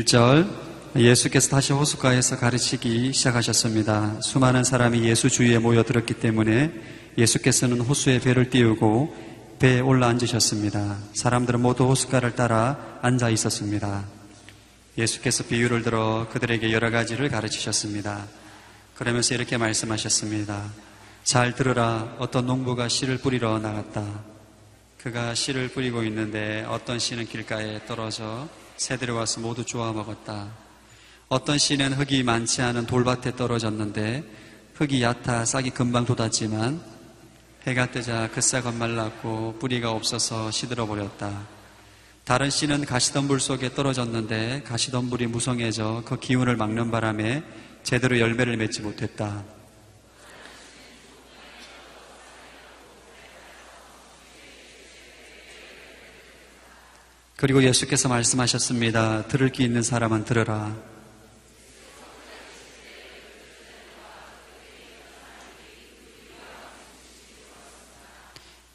1절 예수께서 다시 호숫가에서 가르치기 시작하셨습니다. 수많은 사람이 예수 주위에 모여들었기 때문에 예수께서는 호수에 배를 띄우고 배에 올라 앉으셨습니다. 사람들은 모두 호숫가를 따라 앉아 있었습니다. 예수께서 비유를 들어 그들에게 여러 가지를 가르치셨습니다. 그러면서 이렇게 말씀하셨습니다. 잘 들으라 어떤 농부가 씨를 뿌리러 나갔다. 그가 씨를 뿌리고 있는데 어떤 씨는 길가에 떨어져 새들이 와서 모두 쪼아 먹었다. 어떤 씨는 흙이 많지 않은 돌밭에 떨어졌는데 흙이 얕아 싹이 금방 돋았지만 해가 뜨자 그 싹은 말랐고 뿌리가 없어서 시들어 버렸다. 다른 씨는 가시덤불 속에 떨어졌는데 가시덤불이 무성해져 그 기운을 막는 바람에 제대로 열매를 맺지 못했다. 그리고 예수께서 말씀하셨습니다. 들을 기 있는 사람은 들으라.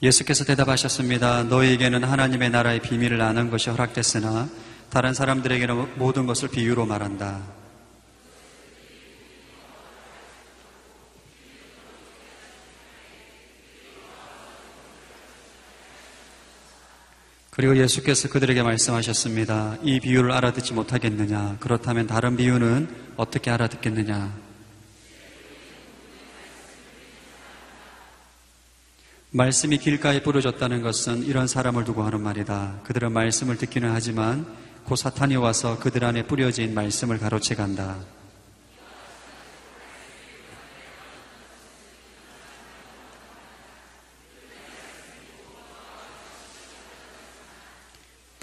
예수께서 대답하셨습니다. 너희에게는 하나님의 나라의 비밀을 아는 것이 허락됐으나 다른 사람들에게는 모든 것을 비유로 말한다. 그리고 예수께서 그들에게 말씀하셨습니다. 이 비유를 알아듣지 못하겠느냐? 그렇다면 다른 비유는 어떻게 알아듣겠느냐? 말씀이 길가에 뿌려졌다는 것은 이런 사람을 두고 하는 말이다. 그들은 말씀을 듣기는 하지만 고 사탄이 와서 그들 안에 뿌려진 말씀을 가로채 간다.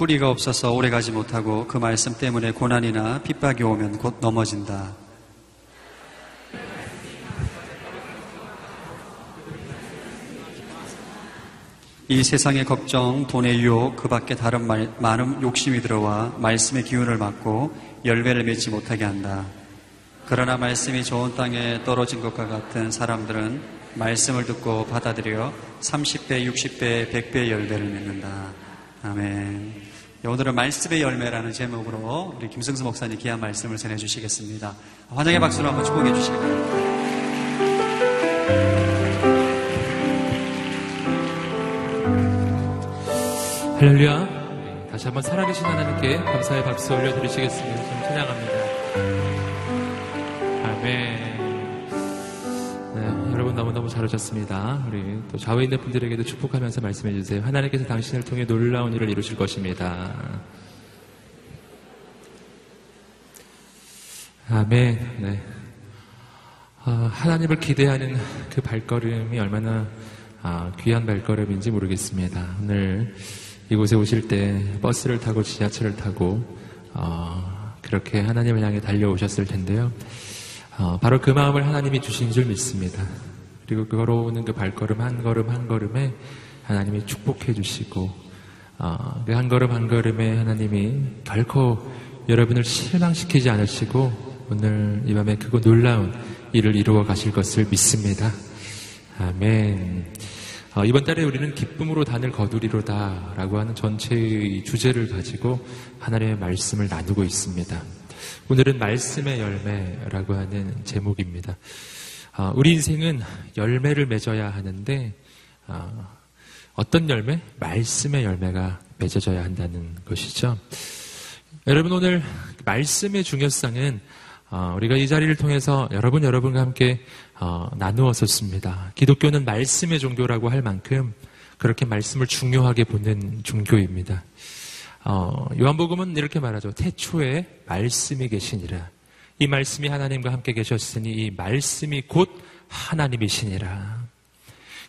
뿌리가 없어서 오래 가지 못하고 그 말씀 때문에 고난이나 핍박이 오면 곧 넘어진다. 이 세상의 걱정, 돈의 유혹, 그 밖에 다른 말, 많은 욕심이 들어와 말씀의 기운을 막고 열매를 맺지 못하게 한다. 그러나 말씀이 좋은 땅에 떨어진 것과 같은 사람들은 말씀을 듣고 받아들여 30배, 60배, 100배의 열매를 맺는다. 아멘. 예, 오늘은 말씀의 열매라는 제목으로 우리 김승수 목사님 귀한 말씀을 전해주시겠습니다. 환영의 박수로 한번 축복해 주시기 바랍니다. 할렐루야. 다시 한번 살아계신 하나님께 감사의 박수 올려드리시겠습니다. 좀 찬양합니다. 아멘. 너무너무 잘 오셨습니다. 우리 또 좌우에 있는 분들에게도 축복하면서 말씀해 주세요. 하나님께서 당신을 통해 놀라운 일을 이루실 것입니다. 아멘. 네. 아, 하나님을 기대하는 그 발걸음이 얼마나 아, 귀한 발걸음인지 모르겠습니다. 오늘 이곳에 오실 때 버스를 타고 지하철을 타고 어, 그렇게 하나님을 향해 달려오셨을 텐데요. 어, 바로 그 마음을 하나님이 주신 줄 믿습니다. 그리고 그 걸어오는 그 발걸음 한 걸음 한 걸음에 하나님이 축복해 주시고 어, 그한 걸음 한 걸음에 하나님이 결코 여러분을 실망시키지 않으시고 오늘 이 밤에 그거 놀라운 일을 이루어 가실 것을 믿습니다. 아멘. 어, 이번 달에 우리는 기쁨으로 단을 거두리로다 라고 하는 전체의 주제를 가지고 하나님의 말씀을 나누고 있습니다. 오늘은 말씀의 열매라고 하는 제목입니다. 어, 우리 인생은 열매를 맺어야 하는데 어, 어떤 열매? 말씀의 열매가 맺어져야 한다는 것이죠. 여러분 오늘 말씀의 중요성은 어, 우리가 이 자리를 통해서 여러분 여러분과 함께 어, 나누었었습니다. 기독교는 말씀의 종교라고 할 만큼 그렇게 말씀을 중요하게 보는 종교입니다. 어, 요한복음은 이렇게 말하죠. 태초에 말씀이 계시니라. 이 말씀이 하나님과 함께 계셨으니 이 말씀이 곧 하나님이시니라.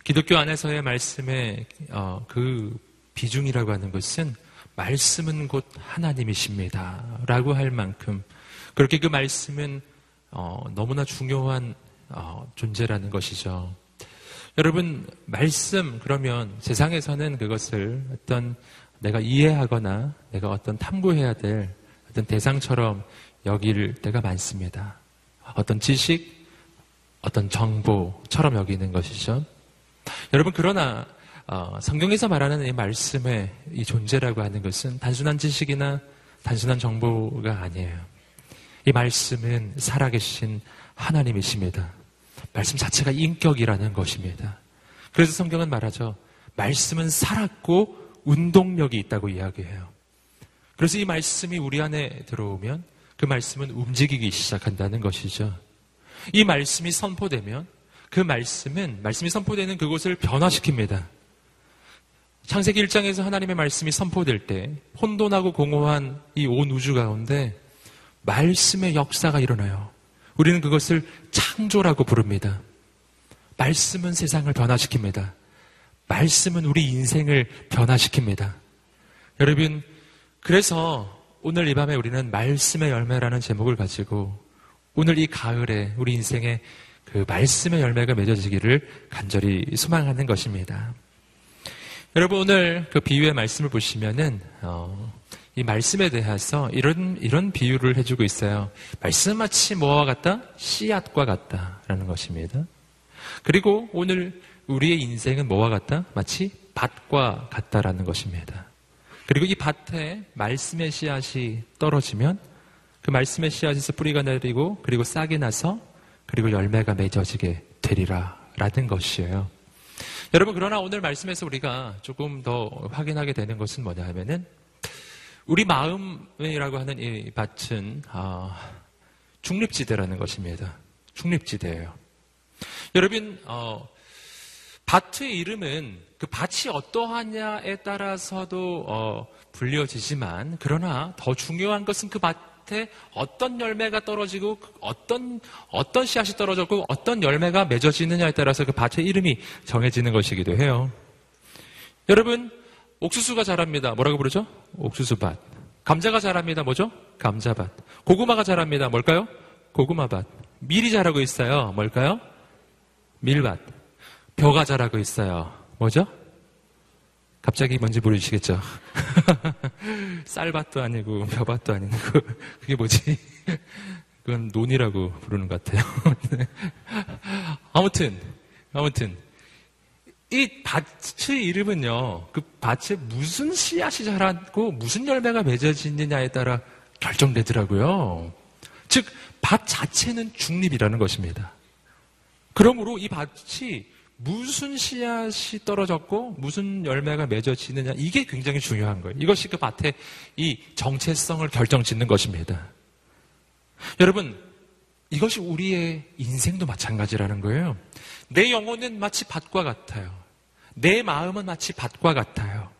기독교 안에서의 말씀의 어, 그 비중이라고 하는 것은 말씀은 곧 하나님이십니다. 라고 할 만큼 그렇게 그 말씀은 어, 너무나 중요한 어, 존재라는 것이죠. 여러분 말씀 그러면 세상에서는 그것을 어떤 내가 이해하거나 내가 어떤 탐구해야 될 어떤 대상처럼 여길 때가 많습니다. 어떤 지식, 어떤 정보처럼 여기는 것이죠. 여러분 그러나 어, 성경에서 말하는 이 말씀의 이 존재라고 하는 것은 단순한 지식이나 단순한 정보가 아니에요. 이 말씀은 살아계신 하나님이십니다. 말씀 자체가 인격이라는 것입니다. 그래서 성경은 말하죠. 말씀은 살았고 운동력이 있다고 이야기해요. 그래서 이 말씀이 우리 안에 들어오면 그 말씀은 움직이기 시작한다는 것이죠. 이 말씀이 선포되면 그 말씀은 말씀이 선포되는 그곳을 변화시킵니다. 창세기 1장에서 하나님의 말씀이 선포될 때 혼돈하고 공허한 이 온 우주 가운데 말씀의 역사가 일어나요. 우리는 그것을 창조라고 부릅니다. 말씀은 세상을 변화시킵니다. 말씀은 우리 인생을 변화시킵니다. 여러분, 그래서 오늘 이 밤에 우리는 말씀의 열매라는 제목을 가지고 오늘 이 가을에 우리 인생에 그 말씀의 열매가 맺어지기를 간절히 소망하는 것입니다. 여러분 오늘 그 비유의 말씀을 보시면은 어, 이 말씀에 대해서 이런 이런 비유를 해주고 있어요. 말씀 마치 뭐와 같다? 씨앗과 같다라는 것입니다. 그리고 오늘 우리의 인생은 뭐와 같다? 마치 밭과 같다라는 것입니다. 그리고 이 밭에 말씀의 씨앗이 떨어지면 그 말씀의 씨앗에서 뿌리가 내리고 그리고 싹이 나서 그리고 열매가 맺어지게 되리라 라는 것이에요. 여러분 그러나 오늘 말씀에서 우리가 조금 더 확인하게 되는 것은 뭐냐 하면은 우리 마음이라고 하는 이 밭은 아, 중립지대라는 것입니다. 중립지대예요. 여러분 어, 밭의 이름은 그 밭이 어떠하냐에 따라서도 어, 불려지지만 그러나 더 중요한 것은 그 밭, 밭에 어떤 열매가 떨어지고 어떤 어떤 씨앗이 떨어졌고 어떤 열매가 맺어지느냐에 따라서 그 밭의 이름이 정해지는 것이기도 해요. 여러분 옥수수가 자랍니다. 뭐라고 부르죠? 옥수수밭. 감자가 자랍니다. 뭐죠? 감자밭. 고구마가 자랍니다. 뭘까요? 고구마밭. 밀이 자라고 있어요. 뭘까요? 밀밭. 벼가 자라고 있어요. 뭐죠? 갑자기 뭔지 모르시겠죠? 쌀밭도 아니고 벼밭도 아니고 그게 뭐지? 그건 논이라고 부르는 것 같아요. 아무튼 아무튼 이 밭의 이름은요. 그 밭에 무슨 씨앗이 자라고 무슨 열매가 맺어지느냐에 따라 결정되더라고요. 즉 밭 자체는 중립이라는 것입니다. 그러므로 이 밭이 무슨 씨앗이 떨어졌고 무슨 열매가 맺어지느냐 이게 굉장히 중요한 거예요. 이것이 그 밭의 이 정체성을 결정짓는 것입니다. 여러분 이것이 우리의 인생도 마찬가지라는 거예요. 내 영혼은 마치 밭과 같아요. 내 마음은 마치 밭과 같아요.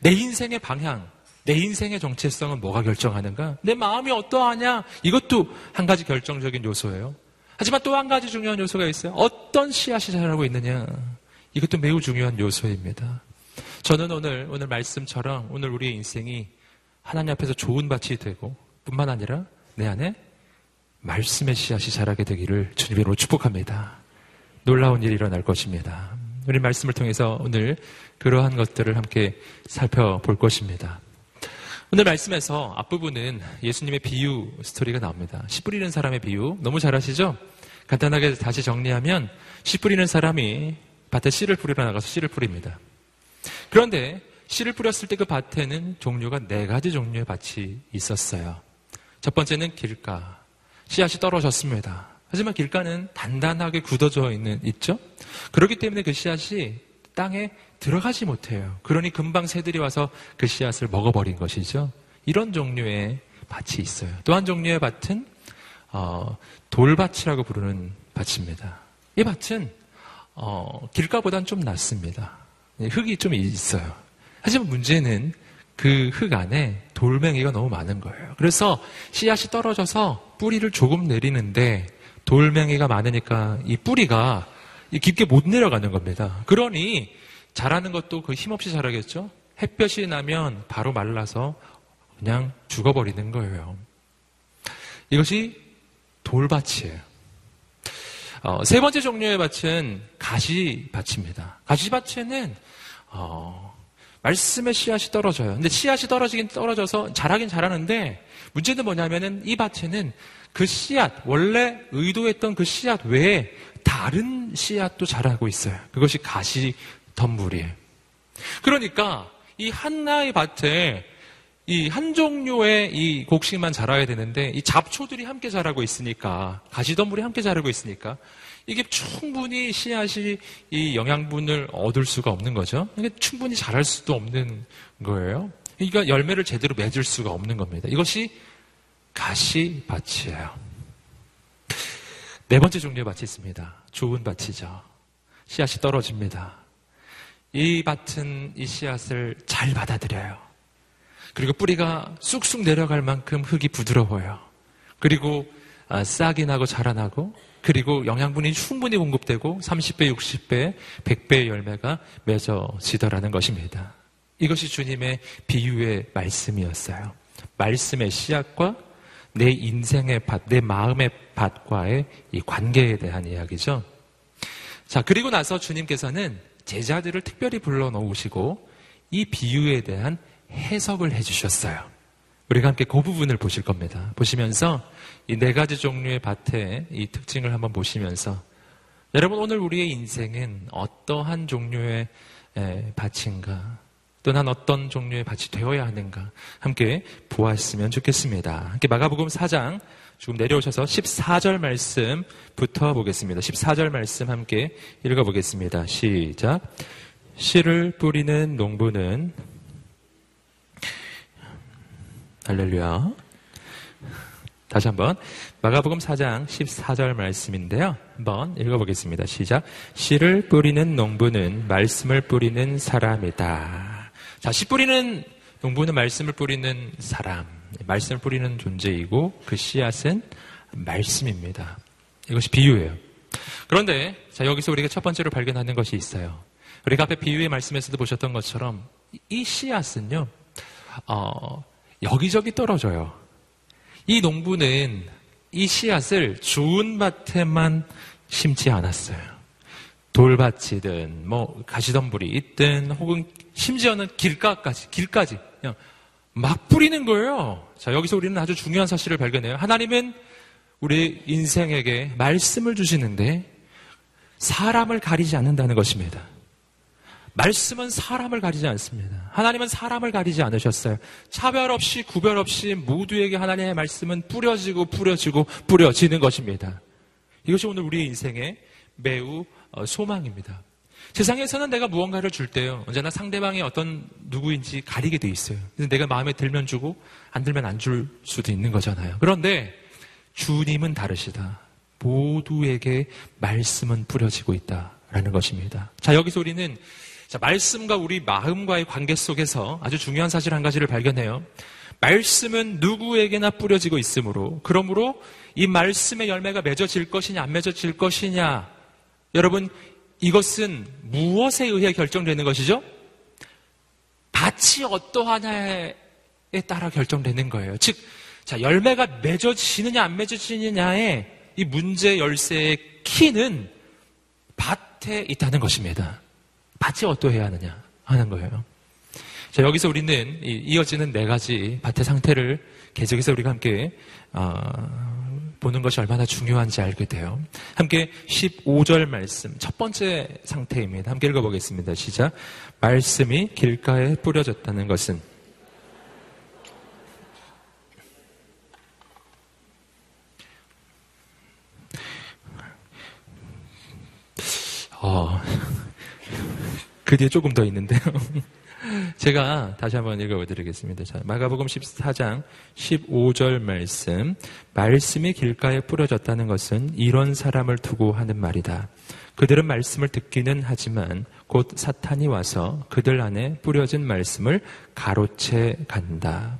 내 인생의 방향, 내 인생의 정체성은 뭐가 결정하는가? 내 마음이 어떠하냐? 이것도 한 가지 결정적인 요소예요. 하지만 또 한 가지 중요한 요소가 있어요. 어떤 씨앗이 자라고 있느냐. 이것도 매우 중요한 요소입니다. 저는 오늘, 오늘 말씀처럼 오늘 우리의 인생이 하나님 앞에서 좋은 밭이 되고 뿐만 아니라 내 안에 말씀의 씨앗이 자라게 되기를 주님으로 축복합니다. 놀라운 일이 일어날 것입니다. 우리 말씀을 통해서 오늘 그러한 것들을 함께 살펴볼 것입니다. 오늘 말씀에서 앞부분은 예수님의 비유 스토리가 나옵니다. 씨 뿌리는 사람의 비유. 너무 잘 아시죠? 간단하게 다시 정리하면 씨 뿌리는 사람이 밭에 씨를 뿌리러 나가서 씨를 뿌립니다. 그런데 씨를 뿌렸을 때 그 밭에는 종류가 네 가지 종류의 밭이 있었어요. 첫 번째는 길가. 씨앗이 떨어졌습니다. 하지만 길가는 단단하게 굳어져 있는, 있죠? 그렇기 때문에 그 씨앗이 땅에 들어가지 못해요. 그러니 금방 새들이 와서 그 씨앗을 먹어버린 것이죠. 이런 종류의 밭이 있어요. 또 한 종류의 밭은 어, 돌밭이라고 부르는 밭입니다. 이 밭은 어, 길가보다는 좀 낫습니다. 흙이 좀 있어요. 하지만 문제는 그 흙 안에 돌멩이가 너무 많은 거예요. 그래서 씨앗이 떨어져서 뿌리를 조금 내리는데 돌멩이가 많으니까 이 뿌리가 깊게 못 내려가는 겁니다. 그러니 자라는 것도 그 힘없이 자라겠죠? 햇볕이 나면 바로 말라서 그냥 죽어버리는 거예요. 이것이 돌밭이에요. 어, 세 번째 종류의 밭은 가시밭입니다. 가시밭에는 어, 말씀의 씨앗이 떨어져요. 근데 씨앗이 떨어지긴 떨어져서 자라긴 자라는데 문제는 뭐냐면은 이 밭에는 그 씨앗 원래 의도했던 그 씨앗 외에 다른 씨앗도 자라고 있어요. 그것이 가시 덤불이에요. 그러니까 이 한나의 밭에 이 한 종류의 이 곡식만 자라야 되는데 이 잡초들이 함께 자라고 있으니까 가시덤불이 함께 자라고 있으니까 이게 충분히 씨앗이 이 영양분을 얻을 수가 없는 거죠. 이게 충분히 자랄 수도 없는 거예요. 그러니까 열매를 제대로 맺을 수가 없는 겁니다. 이것이 가시밭이에요. 네 번째 종류의 밭이 있습니다. 좋은 밭이죠. 씨앗이 떨어집니다. 이 밭은 이 씨앗을 잘 받아들여요. 그리고 뿌리가 쑥쑥 내려갈 만큼 흙이 부드러워요. 그리고 아, 싹이 나고 자라나고 그리고 영양분이 충분히 공급되고 30배, 60배, 100배의 열매가 맺어지더라는 것입니다. 이것이 주님의 비유의 말씀이었어요. 말씀의 씨앗과 내 인생의 밭, 내 마음의 밭과의 이 관계에 대한 이야기죠. 자, 그리고 나서 주님께서는 제자들을 특별히 불러 놓으시고 이 비유에 대한 해석을 해 주셨어요. 우리가 함께 그 부분을 보실 겁니다. 보시면서 이 네 가지 종류의 밭의 이 특징을 한번 보시면서 여러분 오늘 우리의 인생은 어떠한 종류의 밭인가 또는 어떤 종류의 밭이 되어야 하는가 함께 보았으면 좋겠습니다. 함께 마가복음 4장 지금 내려오셔서 14절 말씀부터 보겠습니다. 14절 말씀 함께 읽어보겠습니다. 시작. 씨를 뿌리는 농부는 할렐루야. 다시 한번 마가복음 4장 14절 말씀인데요. 한번 읽어보겠습니다. 시작. 씨를 뿌리는 농부는 말씀을 뿌리는 사람이다. 자, 씨 뿌리는 농부는 말씀을 뿌리는 사람, 말씀을 뿌리는 존재이고 그 씨앗은 말씀입니다. 이것이 비유예요. 그런데 자 여기서 우리가 첫 번째로 발견하는 것이 있어요. 우리가 앞에 비유의 말씀에서도 보셨던 것처럼 이 씨앗은요, 어, 여기저기 떨어져요. 이 농부는 이 씨앗을 좋은 밭에만 심지 않았어요. 돌밭이든 뭐 가시덤불이 있든 혹은 심지어는 길가까지 길까지 그냥 막 뿌리는 거예요. 자 여기서 우리는 아주 중요한 사실을 발견해요. 하나님은 우리 인생에게 말씀을 주시는데 사람을 가리지 않는다는 것입니다. 말씀은 사람을 가리지 않습니다. 하나님은 사람을 가리지 않으셨어요. 차별 없이 구별 없이 모두에게 하나님의 말씀은 뿌려지고 뿌려지고 뿌려지는 것입니다. 이것이 오늘 우리의 인생의 매우 어, 소망입니다. 세상에서는 내가 무언가를 줄 때요. 언제나 상대방이 어떤 누구인지 가리게 돼 있어요. 그래서 내가 마음에 들면 주고 안 들면 안 줄 수도 있는 거잖아요. 그런데 주님은 다르시다. 모두에게 말씀은 뿌려지고 있다라는 것입니다. 자, 여기서 우리는 자, 말씀과 우리 마음과의 관계 속에서 아주 중요한 사실 한 가지를 발견해요. 말씀은 누구에게나 뿌려지고 있으므로, 그러므로 이 말씀의 열매가 맺어질 것이냐, 안 맺어질 것이냐, 여러분, 이것은 무엇에 의해 결정되는 것이죠? 밭이 어떠하냐에 따라 결정되는 거예요. 즉, 자, 열매가 맺어지느냐, 안 맺어지느냐의 이 문제 열쇠의 키는 밭에 있다는 것입니다. 밭이 어떠해야 하느냐 하는 거예요. 자, 여기서 우리는 이어지는 네 가지 밭의 상태를 계속해서 우리가 함께 어, 보는 것이 얼마나 중요한지 알게 돼요. 함께 15절 말씀 첫 번째 상태입니다. 함께 읽어보겠습니다. 시작. 말씀이 길가에 뿌려졌다는 것은 어, 그 뒤에 조금 더 있는데요. 제가 다시 한번 읽어드리겠습니다. 자, 마가복음 14장 15절 말씀. 말씀이 길가에 뿌려졌다는 것은 이런 사람을 두고 하는 말이다. 그들은 말씀을 듣기는 하지만 곧 사탄이 와서 그들 안에 뿌려진 말씀을 가로채 간다.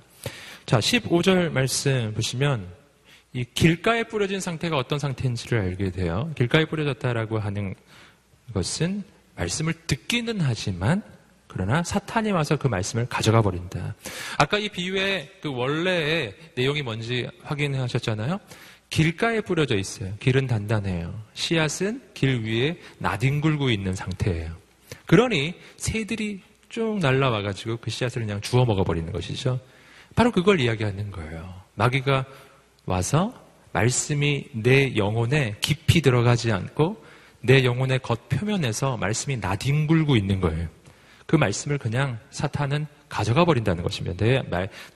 자, 15절 말씀 보시면 이 길가에 뿌려진 상태가 어떤 상태인지를 알게 돼요. 길가에 뿌려졌다라고 하는 것은 말씀을 듣기는 하지만 그러나 사탄이 와서 그 말씀을 가져가 버린다. 아까 이 비유의 그 원래의 내용이 뭔지 확인하셨잖아요. 길가에 뿌려져 있어요. 길은 단단해요. 씨앗은 길 위에 나뒹굴고 있는 상태예요. 그러니 새들이 쭉 날라와가지고 그 씨앗을 그냥 주워 먹어버리는 것이죠. 바로 그걸 이야기하는 거예요. 마귀가 와서 말씀이 내 영혼에 깊이 들어가지 않고 내 영혼의 겉표면에서 말씀이 나뒹굴고 있는 거예요. 그 말씀을 그냥 사탄은 가져가 버린다는 것입니다. 내,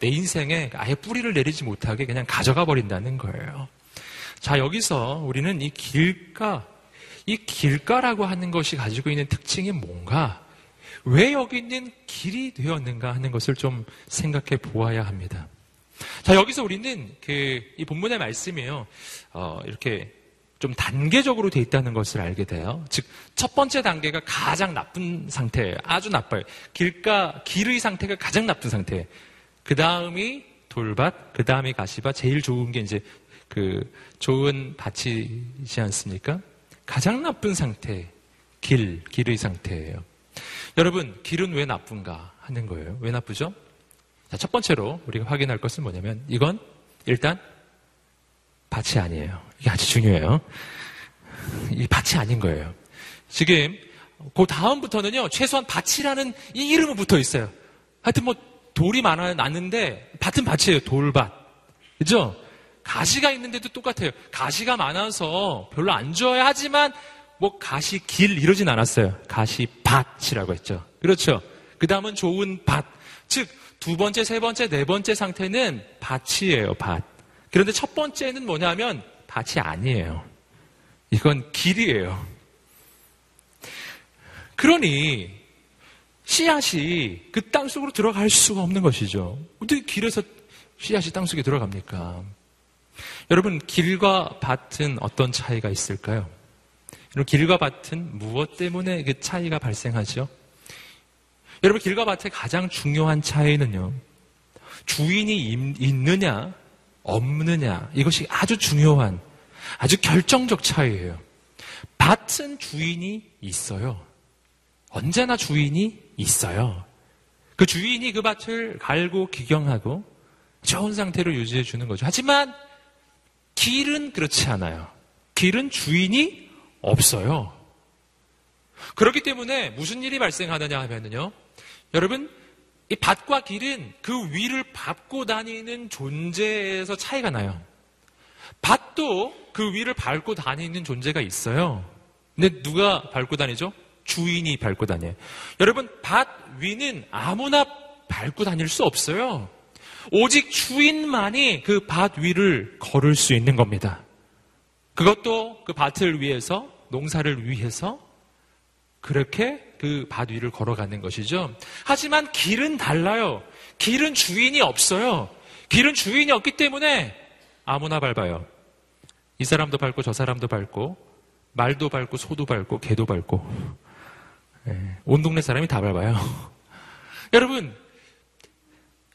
내 인생에 아예 뿌리를 내리지 못하게 그냥 가져가 버린다는 거예요. 자, 여기서 우리는 이 길가, 이 길가라고 하는 것이 가지고 있는 특징이 뭔가, 왜 여기 있는 길이 되었는가 하는 것을 좀 생각해 보아야 합니다. 자, 여기서 우리는 그, 이 본문의 말씀이에요. 어, 이렇게 좀 단계적으로 돼 있다는 것을 알게 돼요. 즉, 첫 번째 단계가 가장 나쁜 상태예요. 아주 나빠요. 길가, 길의 상태가 가장 나쁜 상태. 그 다음이 돌밭, 그 다음이 가시밭, 제일 좋은 게 이제 그 좋은 밭이지 않습니까? 가장 나쁜 상태, 길, 길의 상태예요. 여러분, 길은 왜 나쁜가 하는 거예요. 왜 나쁘죠? 자, 첫 번째로 우리가 확인할 것은 뭐냐면 이건 일단 밭이 아니에요. 이게 아주 중요해요. 이 밭이 아닌 거예요. 지금 그 다음부터는요 최소한 밭이라는 이 이름은 붙어 있어요. 하여튼 뭐 돌이 많아 났는데 밭은 밭이에요. 돌밭. 그죠? 가시가 있는데도 똑같아요. 가시가 많아서 별로 안 좋아야 하지만 뭐 가시 길 이러진 않았어요. 가시 밭이라고 했죠. 그렇죠. 그 다음은 좋은 밭. 즉, 두 번째, 세 번째, 네 번째 상태는 밭이에요, 밭. 그런데 첫 번째는 뭐냐면 밭이 아니에요. 이건 길이에요. 그러니 씨앗이 그 땅 속으로 들어갈 수가 없는 것이죠. 어떻게 길에서 씨앗이 땅 속에 들어갑니까? 여러분, 길과 밭은 어떤 차이가 있을까요? 여러분, 길과 밭은 무엇 때문에 그 차이가 발생하죠? 여러분, 길과 밭의 가장 중요한 차이는요, 주인이 있느냐, 없느냐 이것이 아주 중요한 아주 결정적 차이예요. 밭은 주인이 있어요. 언제나 주인이 있어요. 그 주인이 그 밭을 갈고 기경하고 좋은 상태로 유지해 주는 거죠. 하지만 길은 그렇지 않아요. 길은 주인이 없어요. 그렇기 때문에 무슨 일이 발생하느냐 하면요. 여러분, 이 밭과 길은 그 위를 밟고 다니는 존재에서 차이가 나요. 밭도 그 위를 밟고 다니는 존재가 있어요. 근데 누가 밟고 다니죠? 주인이 밟고 다녀요. 여러분, 밭 위는 아무나 밟고 다닐 수 없어요. 오직 주인만이 그 밭 위를 걸을 수 있는 겁니다. 그것도 그 밭을 위해서, 농사를 위해서 그렇게 그 밭 위를 걸어가는 것이죠. 하지만 길은 달라요. 길은 주인이 없어요. 길은 주인이 없기 때문에 아무나 밟아요. 이 사람도 밟고 저 사람도 밟고 말도 밟고 소도 밟고 개도 밟고 네, 온 동네 사람이 다 밟아요. 여러분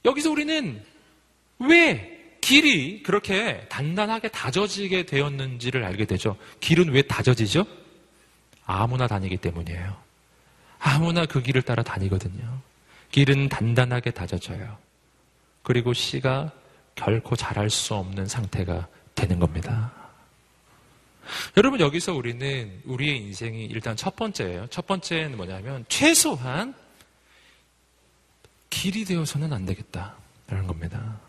여기서 우리는 왜 길이 그렇게 단단하게 다져지게 되었는지를 알게 되죠. 길은 왜 다져지죠? 아무나 다니기 때문이에요. 아무나 그 길을 따라 다니거든요. 길은 단단하게 다져져요. 그리고 씨가 결코 자랄 수 없는 상태가 되는 겁니다. 여러분, 여기서 우리는 우리의 인생이 일단 첫 번째예요. 첫 번째는 뭐냐면, 최소한 길이 되어서는 안 되겠다라는 겁니다.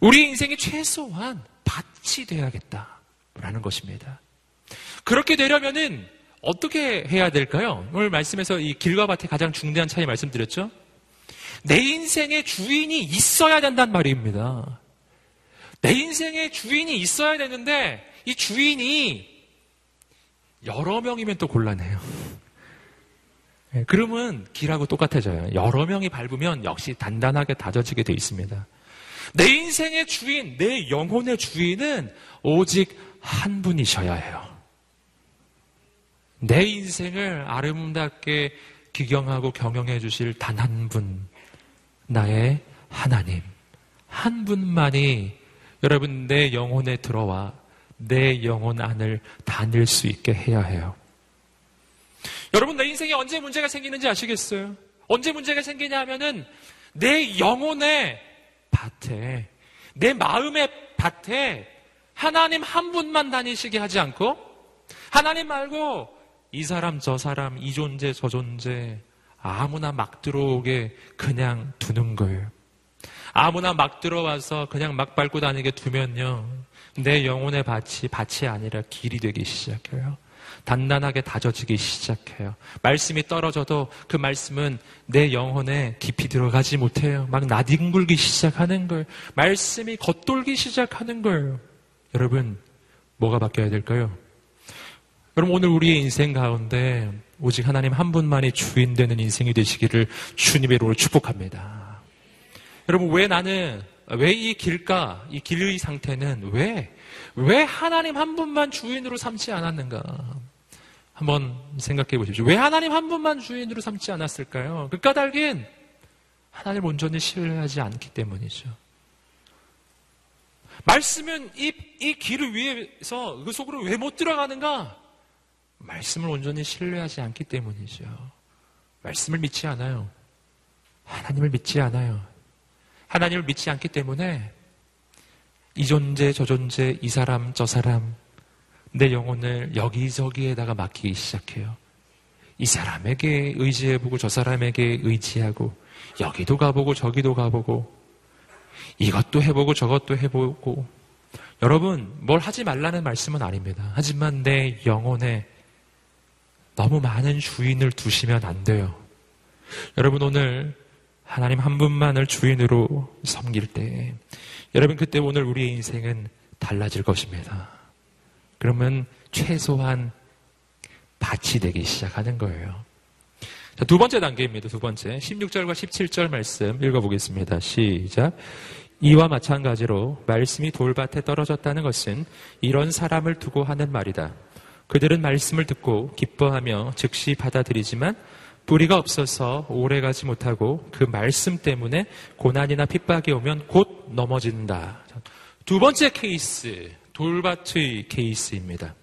우리 인생이 최소한 밭이 되어야겠다라는 것입니다. 그렇게 되려면은 어떻게 해야 될까요? 오늘 말씀에서 이 길과 밭의 가장 중대한 차이 말씀드렸죠? 내 인생의 주인이 있어야 된단 말입니다. 내 인생의 주인이 있어야 되는데 이 주인이 여러 명이면 또 곤란해요. 네, 그러면 길하고 똑같아져요. 여러 명이 밟으면 역시 단단하게 다져지게 돼 있습니다. 내 인생의 주인, 내 영혼의 주인은 오직 한 분이셔야 해요. 내 인생을 아름답게 기경하고 경영해 주실 단 한 분, 나의 하나님. 한 분만이 여러분 내 영혼에 들어와 내 영혼 안을 다닐 수 있게 해야 해요. 여러분 내 인생에 언제 문제가 생기는지 아시겠어요? 언제 문제가 생기냐 하면은 내 영혼의 밭에 내 마음의 밭에 하나님 한 분만 다니시게 하지 않고 하나님 말고 이 사람 저 사람 이 존재 저 존재 아무나 막 들어오게 그냥 두는 거예요. 아무나 막 들어와서 그냥 막 밟고 다니게 두면요. 내 영혼의 밭이 밭이 아니라 길이 되기 시작해요. 단단하게 다져지기 시작해요. 말씀이 떨어져도 그 말씀은 내 영혼에 깊이 들어가지 못해요. 막 나뒹굴기 시작하는 거예요. 말씀이 겉돌기 시작하는 거예요. 여러분, 뭐가 바뀌어야 될까요? 여러분, 오늘 우리의 인생 가운데 오직 하나님 한 분만이 주인 되는 인생이 되시기를 주님의 로를 축복합니다. 여러분, 왜 나는, 왜 이 길가, 이 길의 상태는 왜, 왜 하나님 한 분만 주인으로 삼지 않았는가? 한번 생각해 보십시오. 왜 하나님 한 분만 주인으로 삼지 않았을까요? 그 까닭은 하나님 온전히 신뢰하지 않기 때문이죠. 말씀은 이, 이 길을 위해서 그 속으로 왜 못 들어가는가? 말씀을 온전히 신뢰하지 않기 때문이죠. 말씀을 믿지 않아요. 하나님을 믿지 않아요. 하나님을 믿지 않기 때문에 이 존재, 저 존재, 이 사람, 저 사람, 내 영혼을 여기저기에다가 맡기기 시작해요. 이 사람에게 의지해보고 저 사람에게 의지하고 여기도 가보고 저기도 가보고 이것도 해보고 저것도 해보고 여러분 뭘 하지 말라는 말씀은 아닙니다. 하지만 내 영혼에 너무 많은 주인을 두시면 안 돼요. 여러분 오늘 하나님 한 분만을 주인으로 섬길 때 여러분 그때 오늘 우리의 인생은 달라질 것입니다. 그러면 최소한 밭이 되기 시작하는 거예요. 자, 두 번째 단계입니다. 두 번째. 16절과 17절 말씀 읽어보겠습니다. 시작. 이와 마찬가지로 말씀이 돌밭에 떨어졌다는 것은 이런 사람을 두고 하는 말이다. 그들은 말씀을 듣고 기뻐하며 즉시 받아들이지만 뿌리가 없어서 오래 가지 못하고 그 말씀 때문에 고난이나 핍박이 오면 곧 넘어진다. 두 번째 케이스, 돌밭의 케이스입니다.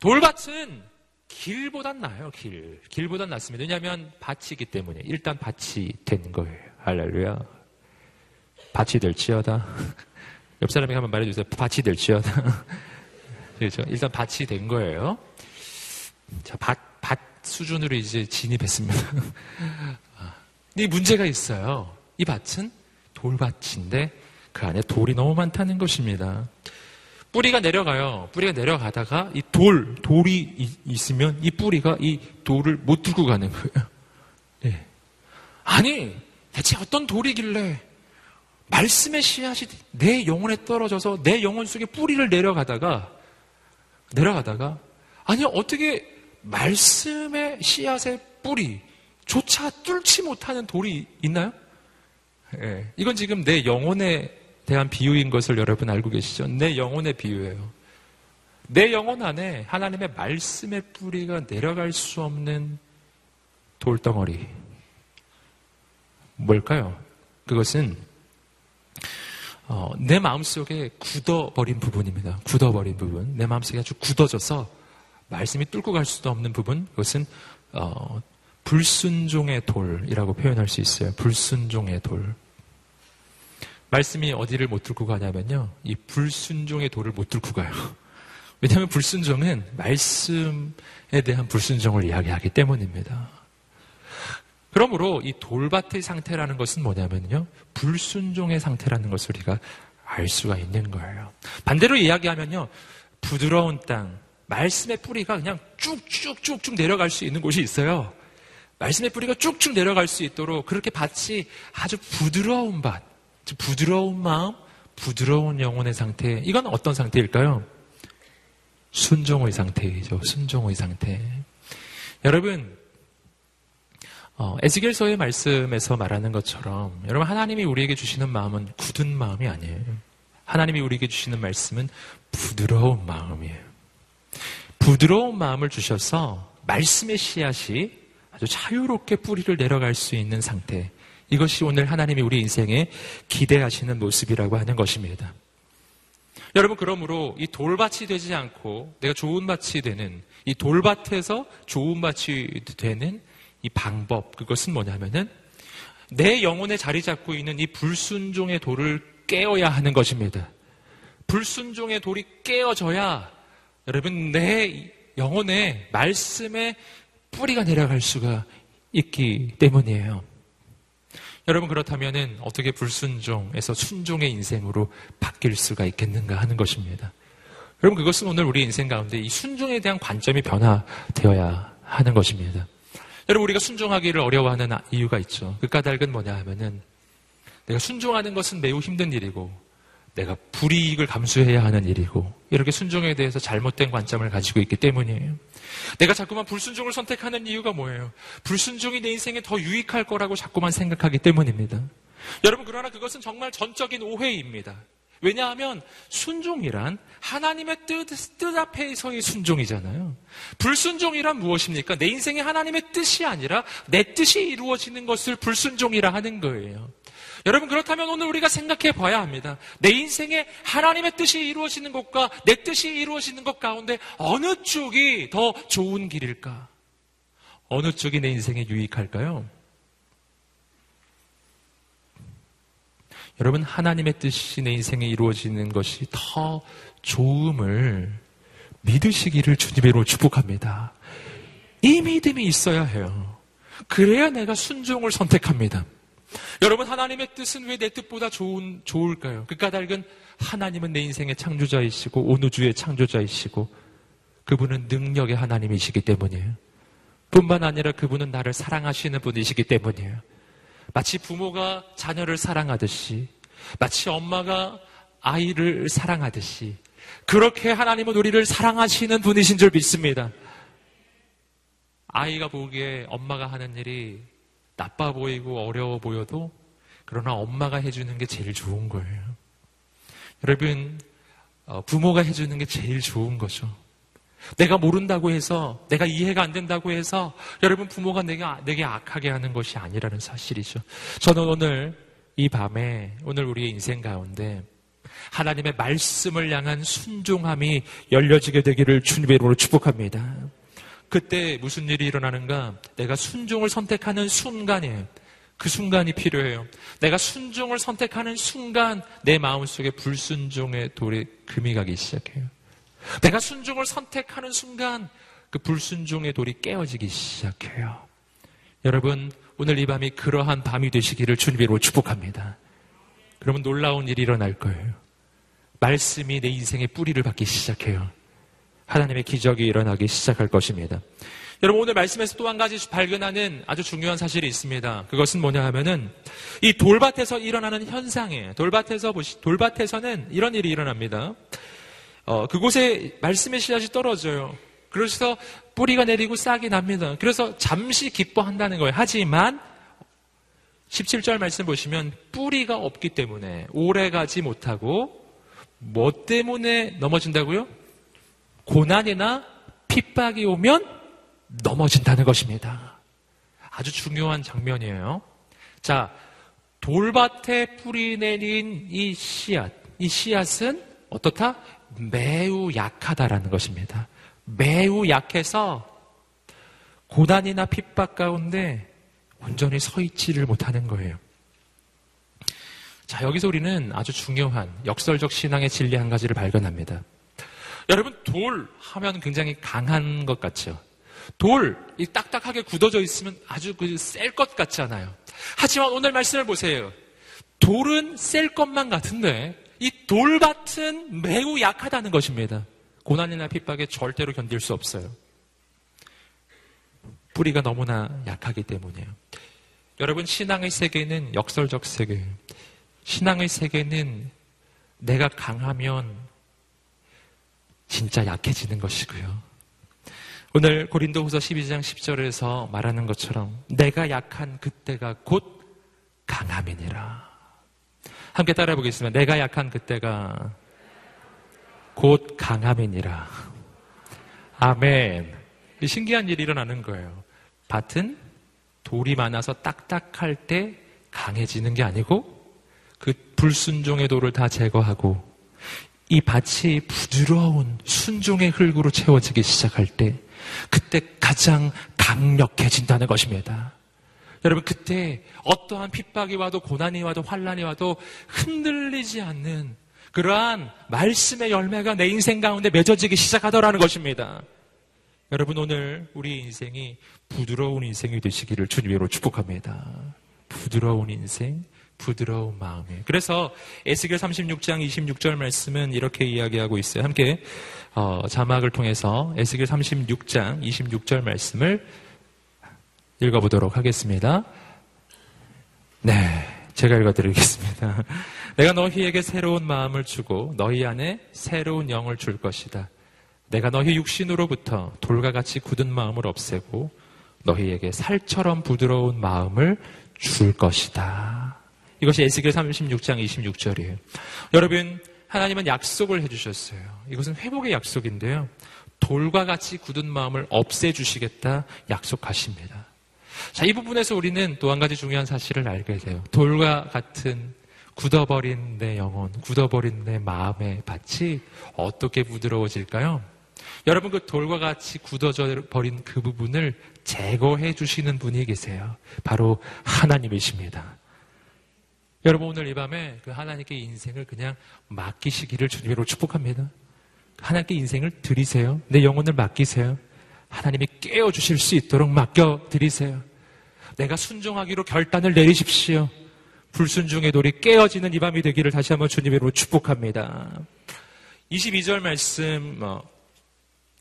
돌밭은 길보단 나아요, 길. 길보단 낫습니다. 왜냐하면 밭이기 때문에. 일단 밭이 된 거예요. 할렐루야. 밭이 될지어다. 옆 사람에게 한번 말해주세요. 밭이 될지어다. 그렇죠. 일단 밭이 된 거예요. 자, 밭, 밭 수준으로 이제 진입했습니다. 아, 근데 문제가 있어요. 이 밭은 돌밭인데 그 안에 돌이 너무 많다는 것입니다. 뿌리가 내려가요. 뿌리가 내려가다가 이 돌, 돌이 있으면 이 뿌리가 이 돌을 못 들고 가는 거예요. 네. 아니, 대체 어떤 돌이길래 말씀의 씨앗이 내 영혼에 떨어져서 내 영혼 속에 뿌리를 내려가다가 내려가다가 아니 어떻게 말씀의 씨앗의 뿌리조차 뚫지 못하는 돌이 있나요? 예, 이건 지금 내 영혼에 대한 비유인 것을 여러분 알고 계시죠? 내 영혼의 비유예요. 내 영혼 안에 하나님의 말씀의 뿌리가 내려갈 수 없는 돌덩어리. 뭘까요? 그것은 어, 내 마음속에 굳어버린 부분입니다. 굳어버린 부분. 내 마음속에 아주 굳어져서 말씀이 뚫고 갈 수도 없는 부분. 그것은 어, 불순종의 돌이라고 표현할 수 있어요. 불순종의 돌. 말씀이 어디를 못 뚫고 가냐면요. 이 불순종의 돌을 못 뚫고 가요. 왜냐하면 불순종은 말씀에 대한 불순종을 이야기하기 때문입니다. 그러므로 이 돌밭의 상태라는 것은 뭐냐면요. 불순종의 상태라는 것을 우리가 알 수가 있는 거예요. 반대로 이야기하면요. 부드러운 땅, 말씀의 뿌리가 그냥 쭉쭉쭉쭉 내려갈 수 있는 곳이 있어요. 말씀의 뿌리가 쭉쭉 내려갈 수 있도록 그렇게 밭이 아주 부드러운 밭, 부드러운 마음, 부드러운 영혼의 상태. 이건 어떤 상태일까요? 순종의 상태이죠. 순종의 상태. 여러분, 어, 에스겔서의 말씀에서 말하는 것처럼 여러분 하나님이 우리에게 주시는 마음은 굳은 마음이 아니에요. 하나님이 우리에게 주시는 말씀은 부드러운 마음이에요. 부드러운 마음을 주셔서 말씀의 씨앗이 아주 자유롭게 뿌리를 내려갈 수 있는 상태. 이것이 오늘 하나님이 우리 인생에 기대하시는 모습이라고 하는 것입니다. 여러분, 그러므로 이 돌밭이 되지 않고 내가 좋은 밭이 되는 이 돌밭에서 좋은 밭이 되는 이 방법, 그것은 뭐냐면은 내 영혼에 자리 잡고 있는 이 불순종의 돌을 깨어야 하는 것입니다. 불순종의 돌이 깨어져야 여러분 내 영혼에 말씀의 뿌리가 내려갈 수가 있기 때문이에요. 여러분 그렇다면은 어떻게 불순종에서 순종의 인생으로 바뀔 수가 있겠는가 하는 것입니다. 여러분 그것은 오늘 우리 인생 가운데 이 순종에 대한 관점이 변화되어야 하는 것입니다. 여러분 우리가 순종하기를 어려워하는 이유가 있죠. 그 까닭은 뭐냐 하면은 내가 순종하는 것은 매우 힘든 일이고 내가 불이익을 감수해야 하는 일이고 이렇게 순종에 대해서 잘못된 관점을 가지고 있기 때문이에요. 내가 자꾸만 불순종을 선택하는 이유가 뭐예요? 불순종이 내 인생에 더 유익할 거라고 자꾸만 생각하기 때문입니다. 여러분 그러나 그것은 정말 전적인 오해입니다. 왜냐하면 순종이란 하나님의 뜻, 뜻 앞에서의 순종이잖아요. 불순종이란 무엇입니까? 내 인생에 하나님의 뜻이 아니라 내 뜻이 이루어지는 것을 불순종이라 하는 거예요. 여러분 그렇다면 오늘 우리가 생각해 봐야 합니다. 내 인생에 하나님의 뜻이 이루어지는 것과 내 뜻이 이루어지는 것 가운데 어느 쪽이 더 좋은 길일까? 어느 쪽이 내 인생에 유익할까요? 여러분 하나님의 뜻이 내 인생에 이루어지는 것이 더 좋음을 믿으시기를 주님으로 축복합니다. 이 믿음이 있어야 해요. 그래야 내가 순종을 선택합니다. 여러분 하나님의 뜻은 왜 내 뜻보다 좋은 좋을까요? 그 까닭은 하나님은 내 인생의 창조자이시고 온 우주의 창조자이시고 그분은 능력의 하나님이시기 때문이에요. 뿐만 아니라 그분은 나를 사랑하시는 분이시기 때문이에요. 마치 부모가 자녀를 사랑하듯이 마치 엄마가 아이를 사랑하듯이 그렇게 하나님은 우리를 사랑하시는 분이신 줄 믿습니다. 아이가 보기에 엄마가 하는 일이 나빠 보이고 어려워 보여도 그러나 엄마가 해주는 게 제일 좋은 거예요. 여러분, 어, 부모가 해주는 게 제일 좋은 거죠. 내가 모른다고 해서, 내가 이해가 안 된다고 해서, 여러분 부모가 내게, 내게 악하게 하는 것이 아니라는 사실이죠. 저는 오늘, 이 밤에, 오늘 우리의 인생 가운데, 하나님의 말씀을 향한 순종함이 열려지게 되기를 주님의 이름으로 축복합니다. 그때 무슨 일이 일어나는가? 내가 순종을 선택하는 순간이에요. 그 순간이 필요해요. 내가 순종을 선택하는 순간 내 마음속에 불순종의 돌이 금이 가기 시작해요. 내가 순종을 선택하는 순간 그 불순종의 돌이 깨어지기 시작해요. 여러분, 오늘 이 밤이 그러한 밤이 되시기를 주님으로 축복합니다. 그러면 놀라운 일이 일어날 거예요. 말씀이 내 인생의 뿌리를 받기 시작해요. 하나님의 기적이 일어나기 시작할 것입니다. 여러분 오늘 말씀에서 또 한 가지 발견하는 아주 중요한 사실이 있습니다. 그것은 뭐냐 하면은 이 돌밭에서 일어나는 현상이에요. 돌밭에서 보시 돌밭에서는 이런 일이 일어납니다. 어, 그곳에 말씀의 씨앗이 떨어져요. 그래서 뿌리가 내리고 싹이 납니다. 그래서 잠시 기뻐한다는 거예요. 하지만 17절 말씀 보시면 뿌리가 없기 때문에 오래 가지 못하고 뭐 때문에 넘어진다고요? 고난이나 핍박이 오면 넘어진다는 것입니다. 아주 중요한 장면이에요. 자, 돌밭에 뿌리 내린 이 씨앗, 이 씨앗은 어떻다? 매우 약하다라는 것입니다. 매우 약해서 고난이나 핍박 가운데 온전히 서 있지를 못하는 거예요. 자, 여기서 우리는 아주 중요한 역설적 신앙의 진리 한 가지를 발견합니다. 여러분 돌 하면 굉장히 강한 것 같죠. 돌, 이 딱딱하게 굳어져 있으면 아주 그셀것 같잖아요. 하지만 오늘 말씀을 보세요. 돌은 셀 것만 같은데 이 돌밭은 매우 약하다는 것입니다. 고난이나 핍박에 절대로 견딜 수 없어요. 뿌리가 너무나 약하기 때문이에요. 여러분, 신앙의 세계는 역설적 세계예요. 신앙의 세계는 내가 강하면 진짜 약해지는 것이고요. 오늘 고린도후서 12장 10절에서 말하는 것처럼 내가 약한 그때가 곧 강함이니라. 함께 따라해 보겠습니다. 내가 약한 그때가 곧 강함이니라. 아멘. 신기한 일이 일어나는 거예요. 밭은 돌이 많아서 딱딱할 때 강해지는 게 아니고 그 불순종의 돌을 다 제거하고 이 밭이 부드러운 순종의 흙으로 채워지기 시작할 때 그때 가장 강력해진다는 것입니다. 여러분 그때 어떠한 핍박이 와도 고난이 와도 환란이 와도 흔들리지 않는 그러한 말씀의 열매가 내 인생 가운데 맺어지기 시작하더라는 것입니다. 여러분 오늘 우리 인생이 부드러운 인생이 되시기를 주님으로 축복합니다. 부드러운 인생, 부드러운 마음이에요. 그래서 에스겔 36장 26절 말씀은 이렇게 이야기하고 있어요. 함께 어, 자막을 통해서 에스겔 36장 26절 말씀을 읽어보도록 하겠습니다. 네, 제가 읽어드리겠습니다. 내가 너희에게 새로운 마음을 주고 너희 안에 새로운 영을 줄 것이다. 내가 너희 육신으로부터 돌과 같이 굳은 마음을 없애고 너희에게 살처럼 부드러운 마음을 줄 것이다. 이것이 에스겔 36장 26절이에요. 여러분, 하나님은 약속을 해주셨어요. 이것은 회복의 약속인데요. 돌과 같이 굳은 마음을 없애주시겠다 약속하십니다. 자, 이 부분에서 우리는 또 한 가지 중요한 사실을 알게 돼요. 돌과 같은 굳어버린 내 영혼, 굳어버린 내 마음의 밭이 어떻게 부드러워질까요? 여러분 그 돌과 같이 굳어져 버린 그 부분을 제거해 주시는 분이 계세요. 바로 하나님이십니다. 여러분 오늘 이 밤에 그 하나님께 인생을 그냥 맡기시기를 주님으로 축복합니다. 하나님께 인생을 드리세요. 내 영혼을 맡기세요. 하나님이 깨워 주실 수 있도록 맡겨 드리세요. 내가 순종하기로 결단을 내리십시오. 불순종의 돌이 깨어지는 이 밤이 되기를 다시 한번 주님으로 축복합니다. 22절 말씀 어,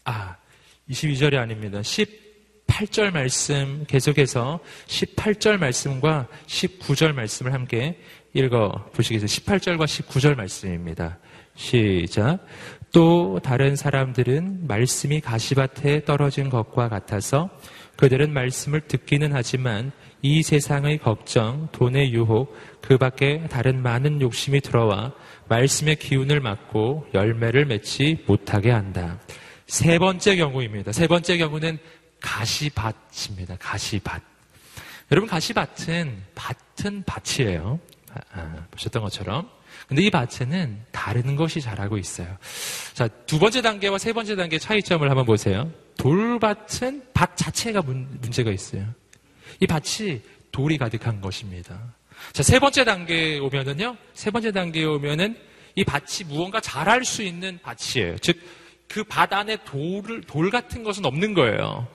아, 22절이 아닙니다. 18절 말씀 계속해서 18절 말씀과 19절 말씀을 함께 읽어 보시겠어요? 18절과 19절 말씀입니다. 시작. 또 다른 사람들은 말씀이 가시밭에 떨어진 것과 같아서 그들은 말씀을 듣기는 하지만 이 세상의 걱정, 돈의 유혹, 그 밖에 다른 많은 욕심이 들어와 말씀의 기운을 막고 열매를 맺지 못하게 한다. 세 번째 경우입니다. 세 번째 경우는 가시밭입니다. 가시밭. 여러분 가시밭은 밭은 밭이에요. 아, 아, 보셨던 것처럼. 근데 이 밭에는 다른 것이 자라고 있어요. 자, 두 번째 단계와 세 번째 단계 차이점을 한번 보세요. 돌밭은 밭 자체가 문, 문제가 있어요. 이 밭이 돌이 가득한 것입니다. 자, 세 번째 단계에 오면은요, 세 번째 단계에 오면은 이 밭이 무언가 자랄 수 있는 밭이에요. 즉, 그 밭 안에 돌을, 돌 같은 것은 없는 거예요.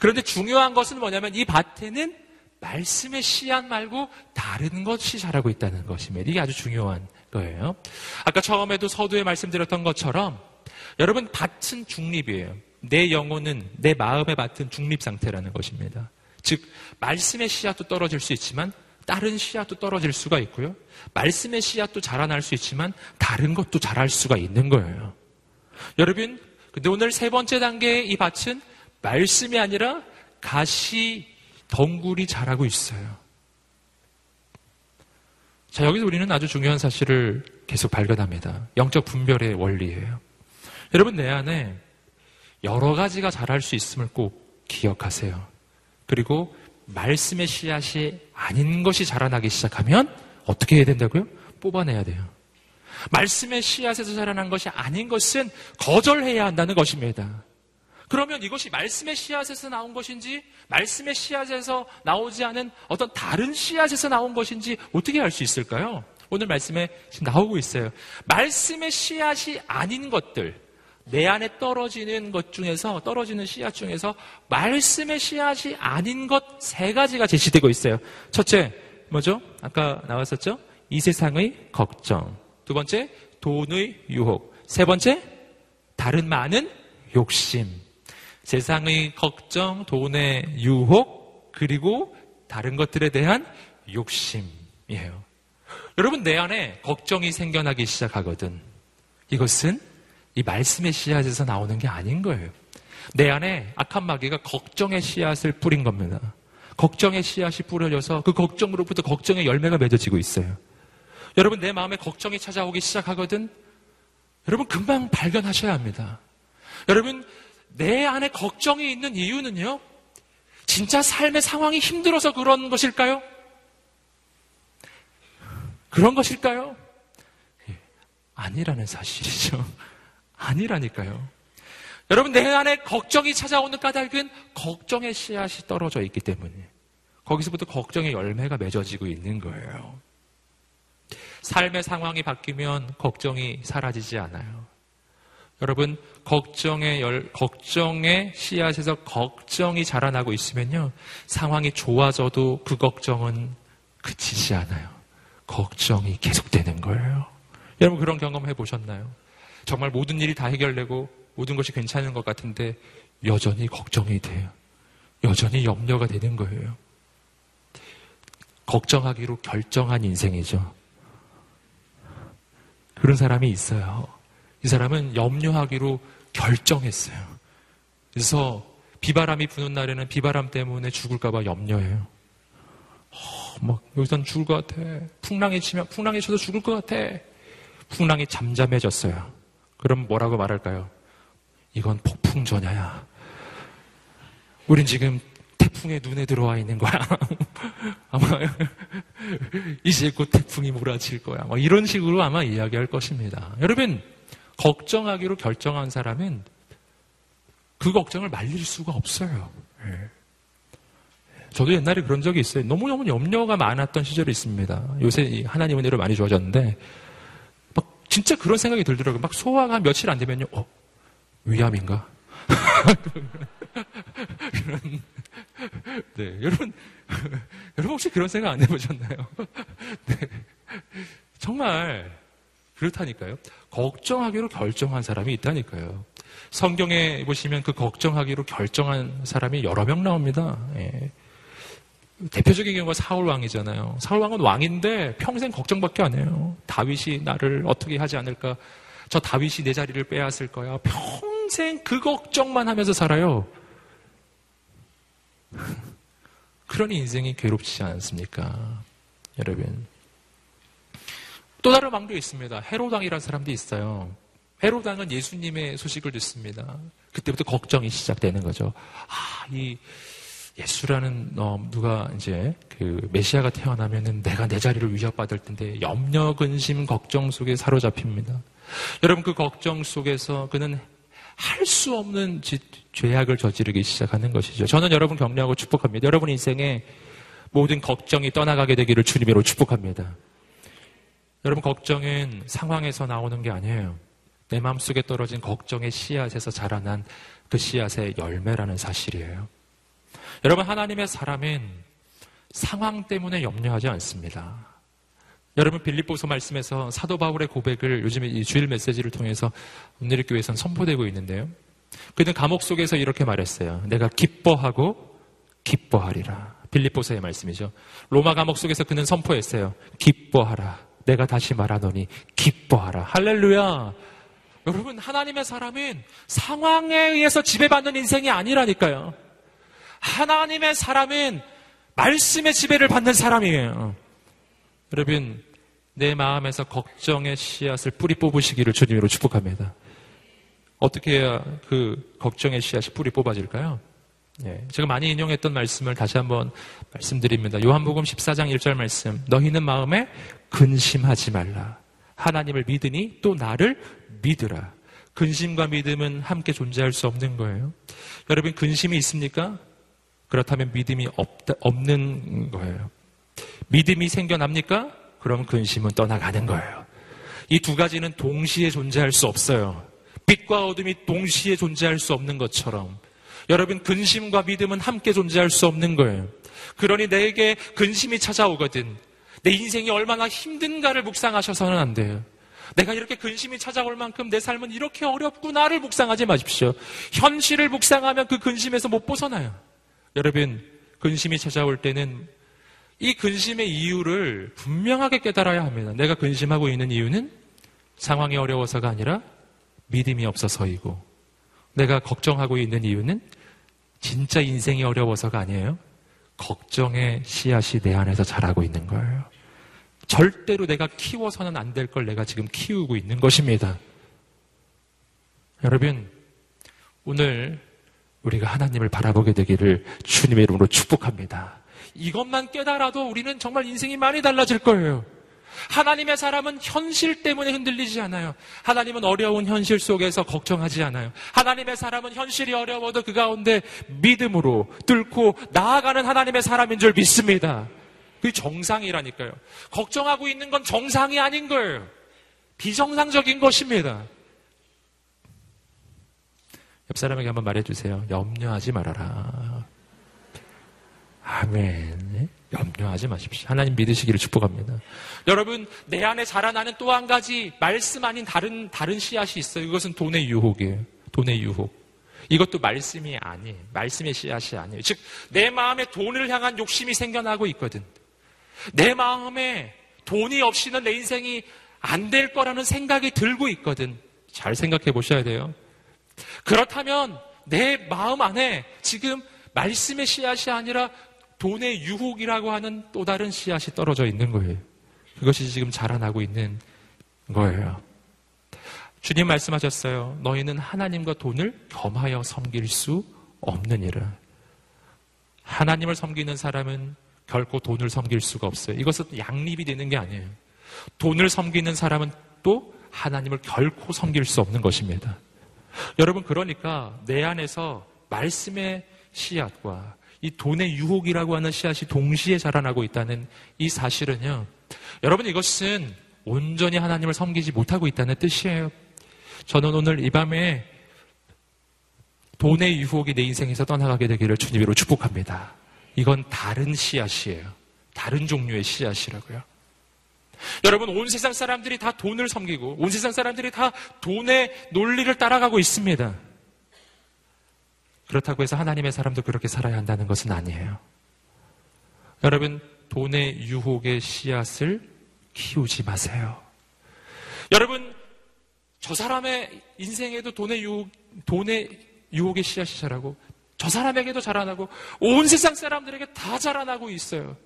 그런데 중요한 것은 뭐냐면 이 밭에는 말씀의 씨앗 말고 다른 것이 자라고 있다는 것입니다. 이게 아주 중요한 거예요. 아까 처음에도 서두에 말씀드렸던 것처럼 여러분 밭은 중립이에요. 내 영혼은 내 마음의 밭은 중립 상태라는 것입니다. 즉 말씀의 씨앗도 떨어질 수 있지만 다른 씨앗도 떨어질 수가 있고요. 말씀의 씨앗도 자라날 수 있지만 다른 것도 자랄 수가 있는 거예요. 여러분, 근데 오늘 세 번째 단계의 이 밭은 말씀이 아니라 가시 덩굴이 자라고 있어요. 자, 여기서 우리는 아주 중요한 사실을 계속 발견합니다. 영적 분별의 원리예요. 여러분, 내 안에 여러 가지가 자랄 수 있음을 꼭 기억하세요. 그리고 말씀의 씨앗이 아닌 것이 자라나기 시작하면 어떻게 해야 된다고요? 뽑아내야 돼요. 말씀의 씨앗에서 자라난 것이 아닌 것은 거절해야 한다는 것입니다. 그러면 이것이 말씀의 씨앗에서 나온 것인지 말씀의 씨앗에서 나오지 않은 어떤 다른 씨앗에서 나온 것인지 어떻게 알 수 있을까요? 오늘 말씀에 지금 나오고 있어요. 말씀의 씨앗이 아닌 것들, 내 안에 떨어지는 것 중에서, 떨어지는 씨앗 중에서 말씀의 씨앗이 아닌 것 세 가지가 제시되고 있어요. 첫째, 뭐죠? 아까 나왔었죠? 이 세상의 걱정. 두 번째, 돈의 유혹. 세 번째, 다른 많은 욕심. 세상의 걱정, 돈의 유혹, 그리고 다른 것들에 대한 욕심이에요. 여러분, 내 안에 걱정이 생겨나기 시작하거든. 이것은 이 말씀의 씨앗에서 나오는 게 아닌 거예요. 내 안에 악한 마귀가 걱정의 씨앗을 뿌린 겁니다. 걱정의 씨앗이 뿌려져서 그 걱정으로부터 걱정의 열매가 맺어지고 있어요. 여러분 내 마음에 걱정이 찾아오기 시작하거든. 여러분 금방 발견하셔야 합니다. 여러분 내 안에 걱정이 있는 이유는요. 진짜 삶의 상황이 힘들어서 그런 것일까요? 그런 것일까요? 예, 아니라는 사실이죠. 아니라니까요. 여러분, 내 안에 걱정이 찾아오는 까닭은 걱정의 씨앗이 떨어져 있기 때문에 거기서부터 걱정의 열매가 맺어지고 있는 거예요. 삶의 상황이 바뀌면 걱정이 사라지지 않아요. 여러분, 걱정의 열, 걱정의 씨앗에서 걱정이 자라나고 있으면요. 상황이 좋아져도 그 걱정은 그치지 않아요. 걱정이 계속되는 거예요. 여러분 그런 경험 해보셨나요? 정말 모든 일이 다 해결되고 모든 것이 괜찮은 것 같은데 여전히 걱정이 돼요. 여전히 염려가 되는 거예요. 걱정하기로 결정한 인생이죠. 그런 사람이 있어요. 이 사람은 염려하기로 결정했어요. 그래서 비바람이 부는 날에는 비바람 때문에 죽을까봐 염려해요. 어, 막 여기선 죽을 것 같아. 풍랑이 치면 풍랑이 쳐서 죽을 것 같아. 풍랑이 잠잠해졌어요. 그럼 뭐라고 말할까요? 이건 폭풍 전야야. 우린 지금 태풍의 눈에 들어와 있는 거야. 아마 이제 곧 태풍이 몰아칠 거야. 뭐 이런 식으로 아마 이야기할 것입니다. 여러분 걱정하기로 결정한 사람은 그 걱정을 말릴 수가 없어요. 예. 저도 옛날에 그런 적이 있어요. 너무너무 염려가 많았던 시절이 있습니다. 요새 하나님 은혜로 많이 좋아졌는데 막 진짜 그런 생각이 들더라고요. 막 소화가 며칠 안 되면요. 어, 위암인가? 네, 여러분, 여러분 혹시 그런 생각 안 해보셨나요? 네, 정말 그렇다니까요. 걱정하기로 결정한 사람이 있다니까요. 성경에 보시면 그 걱정하기로 결정한 사람이 여러 명 나옵니다. 예. 대표적인 경우가 사울 왕이잖아요. 사울 왕은 왕인데 평생 걱정밖에 안 해요. 다윗이 나를 어떻게 하지 않을까? 저 다윗이 내 자리를 빼앗을 거야. 평생 그 걱정만 하면서 살아요. 그러니 인생이 괴롭지 않습니까? 여러분. 또 다른 왕도 있습니다. 헤로당이라는 사람도 있어요. 헤로당은 예수님의 소식을 듣습니다. 그때부터 걱정이 시작되는 거죠. 아, 이 예수라는 어, 누가 이제 그 메시아가 태어나면은 내가 내 자리를 위협받을 텐데 염려, 근심, 걱정 속에 사로잡힙니다. 여러분 그 걱정 속에서 그는 할 수 없는 짓, 죄악을 저지르기 시작하는 것이죠. 저는 여러분 격려하고 축복합니다. 여러분 인생에 모든 걱정이 떠나가게 되기를 주님으로 축복합니다. 여러분 걱정은 상황에서 나오는 게 아니에요. 내 마음속에 떨어진 걱정의 씨앗에서 자라난 그 씨앗의 열매라는 사실이에요. 여러분 하나님의 사람은 상황 때문에 염려하지 않습니다. 여러분 빌립보서 말씀에서 사도 바울의 고백을 요즘에 이 주일 메시지를 통해서 오늘 교회에서는 선포되고 있는데요. 그는 감옥 속에서 이렇게 말했어요. 내가 기뻐하고 기뻐하리라. 빌립보서의 말씀이죠. 로마 감옥 속에서 그는 선포했어요. 기뻐하라. 내가 다시 말하노니 기뻐하라. 할렐루야. 여러분 하나님의 사람은 상황에 의해서 지배받는 인생이 아니라니까요. 하나님의 사람은 말씀의 지배를 받는 사람이에요. 여러분, 내 마음에서 걱정의 씨앗을 뿌리 뽑으시기를 주님으로 축복합니다. 어떻게 해야 그 걱정의 씨앗이 뿌리 뽑아질까요? 예, 제가 많이 인용했던 말씀을 다시 한번 말씀드립니다. 요한복음 14장 1절 말씀. 너희는 마음에 근심하지 말라. 하나님을 믿으니 또 나를 믿으라. 근심과 믿음은 함께 존재할 수 없는 거예요. 여러분, 근심이 있습니까? 그렇다면 믿음이 없다, 없는 거예요. 믿음이 생겨납니까? 그럼 근심은 떠나가는 거예요. 이 두 가지는 동시에 존재할 수 없어요. 빛과 어둠이 동시에 존재할 수 없는 것처럼 여러분 근심과 믿음은 함께 존재할 수 없는 거예요. 그러니 내게 근심이 찾아오거든. 내 인생이 얼마나 힘든가를 묵상하셔서는 안 돼요. 내가 이렇게 근심이 찾아올 만큼 내 삶은 이렇게 어렵구나를 묵상하지 마십시오. 현실을 묵상하면 그 근심에서 못 벗어나요. 여러분, 근심이 찾아올 때는 이 근심의 이유를 분명하게 깨달아야 합니다. 내가 근심하고 있는 이유는 상황이 어려워서가 아니라 믿음이 없어서이고, 내가 걱정하고 있는 이유는 진짜 인생이 어려워서가 아니에요. 걱정의 씨앗이 내 안에서 자라고 있는 거예요. 절대로 내가 키워서는 안 될 걸 내가 지금 키우고 있는 것입니다. 여러분, 오늘 우리가 하나님을 바라보게 되기를 주님의 이름으로 축복합니다. 이것만 깨달아도 우리는 정말 인생이 많이 달라질 거예요. 하나님의 사람은 현실 때문에 흔들리지 않아요. 하나님은 어려운 현실 속에서 걱정하지 않아요. 하나님의 사람은 현실이 어려워도 그 가운데 믿음으로 뚫고 나아가는 하나님의 사람인 줄 믿습니다. 그게 정상이라니까요. 걱정하고 있는 건 정상이 아닌 거예요. 비정상적인 것입니다. 옆 사람에게 한번 말해주세요. 염려하지 말아라. 아멘. 염려하지 마십시오. 하나님 믿으시기를 축복합니다. 여러분, 내 안에 자라나는 또 한 가지 말씀 아닌 다른, 다른 씨앗이 있어요. 이것은 돈의 유혹이에요. 돈의 유혹. 이것도 말씀이 아니에요. 말씀의 씨앗이 아니에요. 즉, 내 마음에 돈을 향한 욕심이 생겨나고 있거든. 내 마음에 돈이 없이는 내 인생이 안 될 거라는 생각이 들고 있거든. 잘 생각해 보셔야 돼요. 그렇다면 내 마음 안에 지금 말씀의 씨앗이 아니라 돈의 유혹이라고 하는 또 다른 씨앗이 떨어져 있는 거예요. 그것이 지금 자라나고 있는 거예요. 주님 말씀하셨어요. 너희는 하나님과 돈을 겸하여 섬길 수 없느니라. 하나님을 섬기는 사람은 결코 돈을 섬길 수가 없어요. 이것은 양립이 되는 게 아니에요. 돈을 섬기는 사람은 또 하나님을 결코 섬길 수 없는 것입니다. 여러분, 그러니까 내 안에서 말씀의 씨앗과 이 돈의 유혹이라고 하는 씨앗이 동시에 자라나고 있다는 이 사실은요. 여러분, 이것은 온전히 하나님을 섬기지 못하고 있다는 뜻이에요. 저는 오늘 이 밤에 돈의 유혹이 내 인생에서 떠나가게 되기를 주님으로 축복합니다. 이건 다른 씨앗이에요. 다른 종류의 씨앗이라고요. 여러분, 온 세상 사람들이 다 돈을 섬기고, 온 세상 사람들이 다 돈의 논리를 따라가고 있습니다. 그렇다고 해서 하나님의 사람도 그렇게 살아야 한다는 것은 아니에요. 여러분, 돈의 유혹의 씨앗을 키우지 마세요. 여러분, 저 사람의 인생에도 돈의 유혹, 돈의 유혹의 씨앗이 자라고, 저 사람에게도 자라나고, 온 세상 사람들에게 다 자라나고 있어요.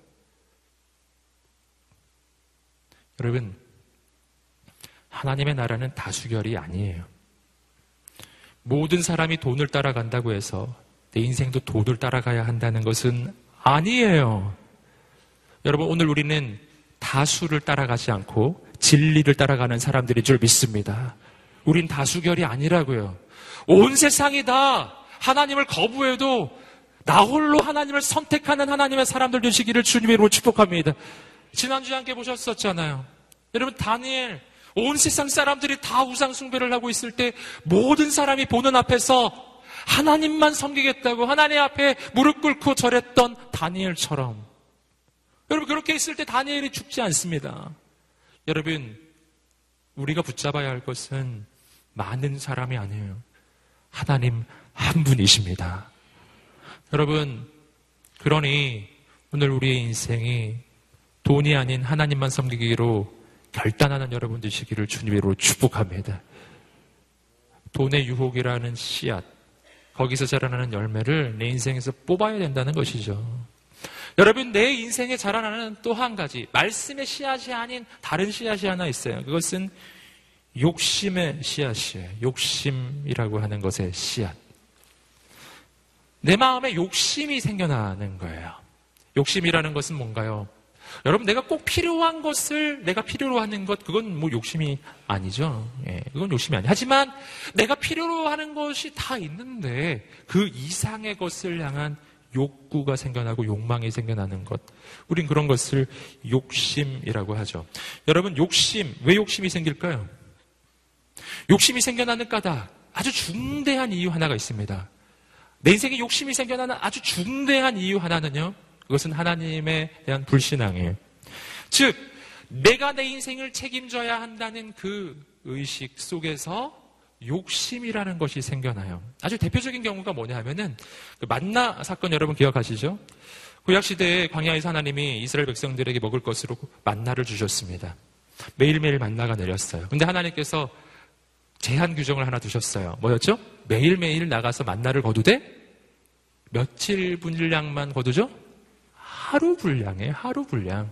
여러분, 하나님의 나라는 다수결이 아니에요. 모든 사람이 돈을 따라간다고 해서 내 인생도 돈을 따라가야 한다는 것은 아니에요. 여러분, 오늘 우리는 다수를 따라가지 않고 진리를 따라가는 사람들인 줄 믿습니다. 우린 다수결이 아니라고요. 온 세상이 다 하나님을 거부해도 나 홀로 하나님을 선택하는 하나님의 사람들 되시기를 주님으로 축복합니다. 지난주에 함께 보셨었잖아요. 여러분, 다니엘, 온 세상 사람들이 다 우상숭배를 하고 있을 때 모든 사람이 보는 앞에서 하나님만 섬기겠다고 하나님 앞에 무릎 꿇고 절했던 다니엘처럼 여러분 그렇게 있을 때 다니엘이 죽지 않습니다. 여러분 우리가 붙잡아야 할 것은 많은 사람이 아니에요. 하나님 한 분이십니다. 여러분 그러니 오늘 우리의 인생이 돈이 아닌 하나님만 섬기기로 결단하는 여러분 되시기를 주님으로 축복합니다. 돈의 유혹이라는 씨앗, 거기서 자라나는 열매를 내 인생에서 뽑아야 된다는 것이죠. 여러분, 내 인생에 자라나는 또 한 가지, 말씀의 씨앗이 아닌 다른 씨앗이 하나 있어요. 그것은 욕심의 씨앗이에요. 욕심이라고 하는 것의 씨앗. 내 마음에 욕심이 생겨나는 거예요. 욕심이라는 것은 뭔가요? 여러분, 내가 꼭 필요한 것을 내가 필요로 하는 것, 그건 뭐 욕심이 아니죠. 예, 그건 욕심이 아니에요. 하지만 내가 필요로 하는 것이 다 있는데 그 이상의 것을 향한 욕구가 생겨나고 욕망이 생겨나는 것. 우린 그런 것을 욕심이라고 하죠. 여러분, 욕심, 왜 욕심이 생길까요? 욕심이 생겨나는 까닭, 아주 중대한 이유 하나가 있습니다. 내 인생에 욕심이 생겨나는 아주 중대한 이유 하나는요, 그것은 하나님에 대한 불신앙이에요. 즉, 내가 내 인생을 책임져야 한다는 그 의식 속에서 욕심이라는 것이 생겨나요. 아주 대표적인 경우가 뭐냐 하면은 그 만나 사건 여러분 기억하시죠? 구약 시대에 광야에서 하나님이 이스라엘 백성들에게 먹을 것으로 만나를 주셨습니다. 매일매일 만나가 내렸어요. 근데 하나님께서 제한 규정을 하나 두셨어요. 뭐였죠? 매일매일 나가서 만나를 거두되 며칠 분량만 거두죠? 하루 분량에 하루 분량.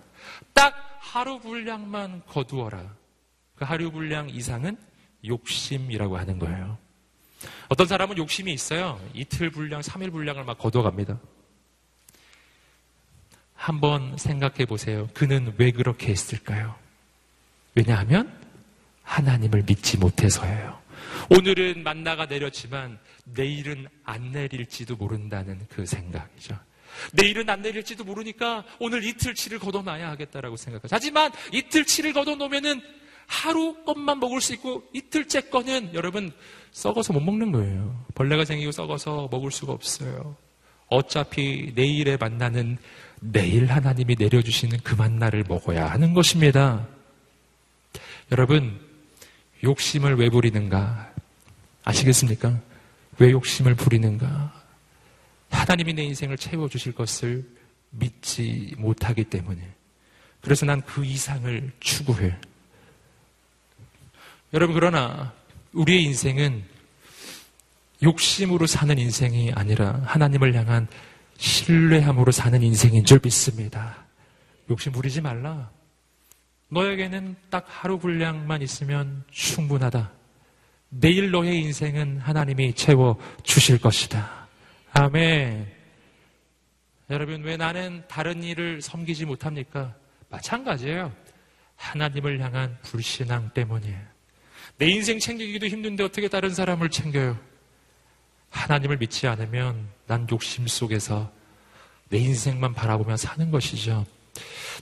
딱 하루 분량만 거두어라. 그 하루 분량 이상은 욕심이라고 하는 거예요. 어떤 사람은 욕심이 있어요. 이틀 분량, 3일 분량을 막 거둬갑니다. 한번 생각해 보세요. 그는 왜 그렇게 했을까요? 왜냐하면 하나님을 믿지 못해서예요. 오늘은 만나가 내렸지만 내일은 안 내릴지도 모른다는 그 생각이죠. 내일은 안 내릴지도 모르니까 오늘 이틀치를 걷어놔야 하겠다라고 생각하죠. 하지만 이틀치를 걷어놓으면은 하루 것만 먹을 수 있고 이틀째 거는 여러분 썩어서 못 먹는 거예요. 벌레가 생기고 썩어서 먹을 수가 없어요. 어차피 내일에 만나는 내일 하나님이 내려주시는 그 만나를 먹어야 하는 것입니다. 여러분, 욕심을 왜 부리는가? 아시겠습니까? 왜 욕심을 부리는가? 하나님이 내 인생을 채워주실 것을 믿지 못하기 때문에. 그래서 난 그 이상을 추구해. 여러분, 그러나 우리의 인생은 욕심으로 사는 인생이 아니라 하나님을 향한 신뢰함으로 사는 인생인 줄 믿습니다. 욕심 부리지 말라. 너에게는 딱 하루 분량만 있으면 충분하다. 내일 너의 인생은 하나님이 채워 주실 것이다. 아멘. 여러분, 왜 나는 다른 일을 섬기지 못합니까? 마찬가지예요. 하나님을 향한 불신앙 때문이에요. 내 인생 챙기기도 힘든데 어떻게 다른 사람을 챙겨요? 하나님을 믿지 않으면 난 욕심 속에서 내 인생만 바라보며 사는 것이죠.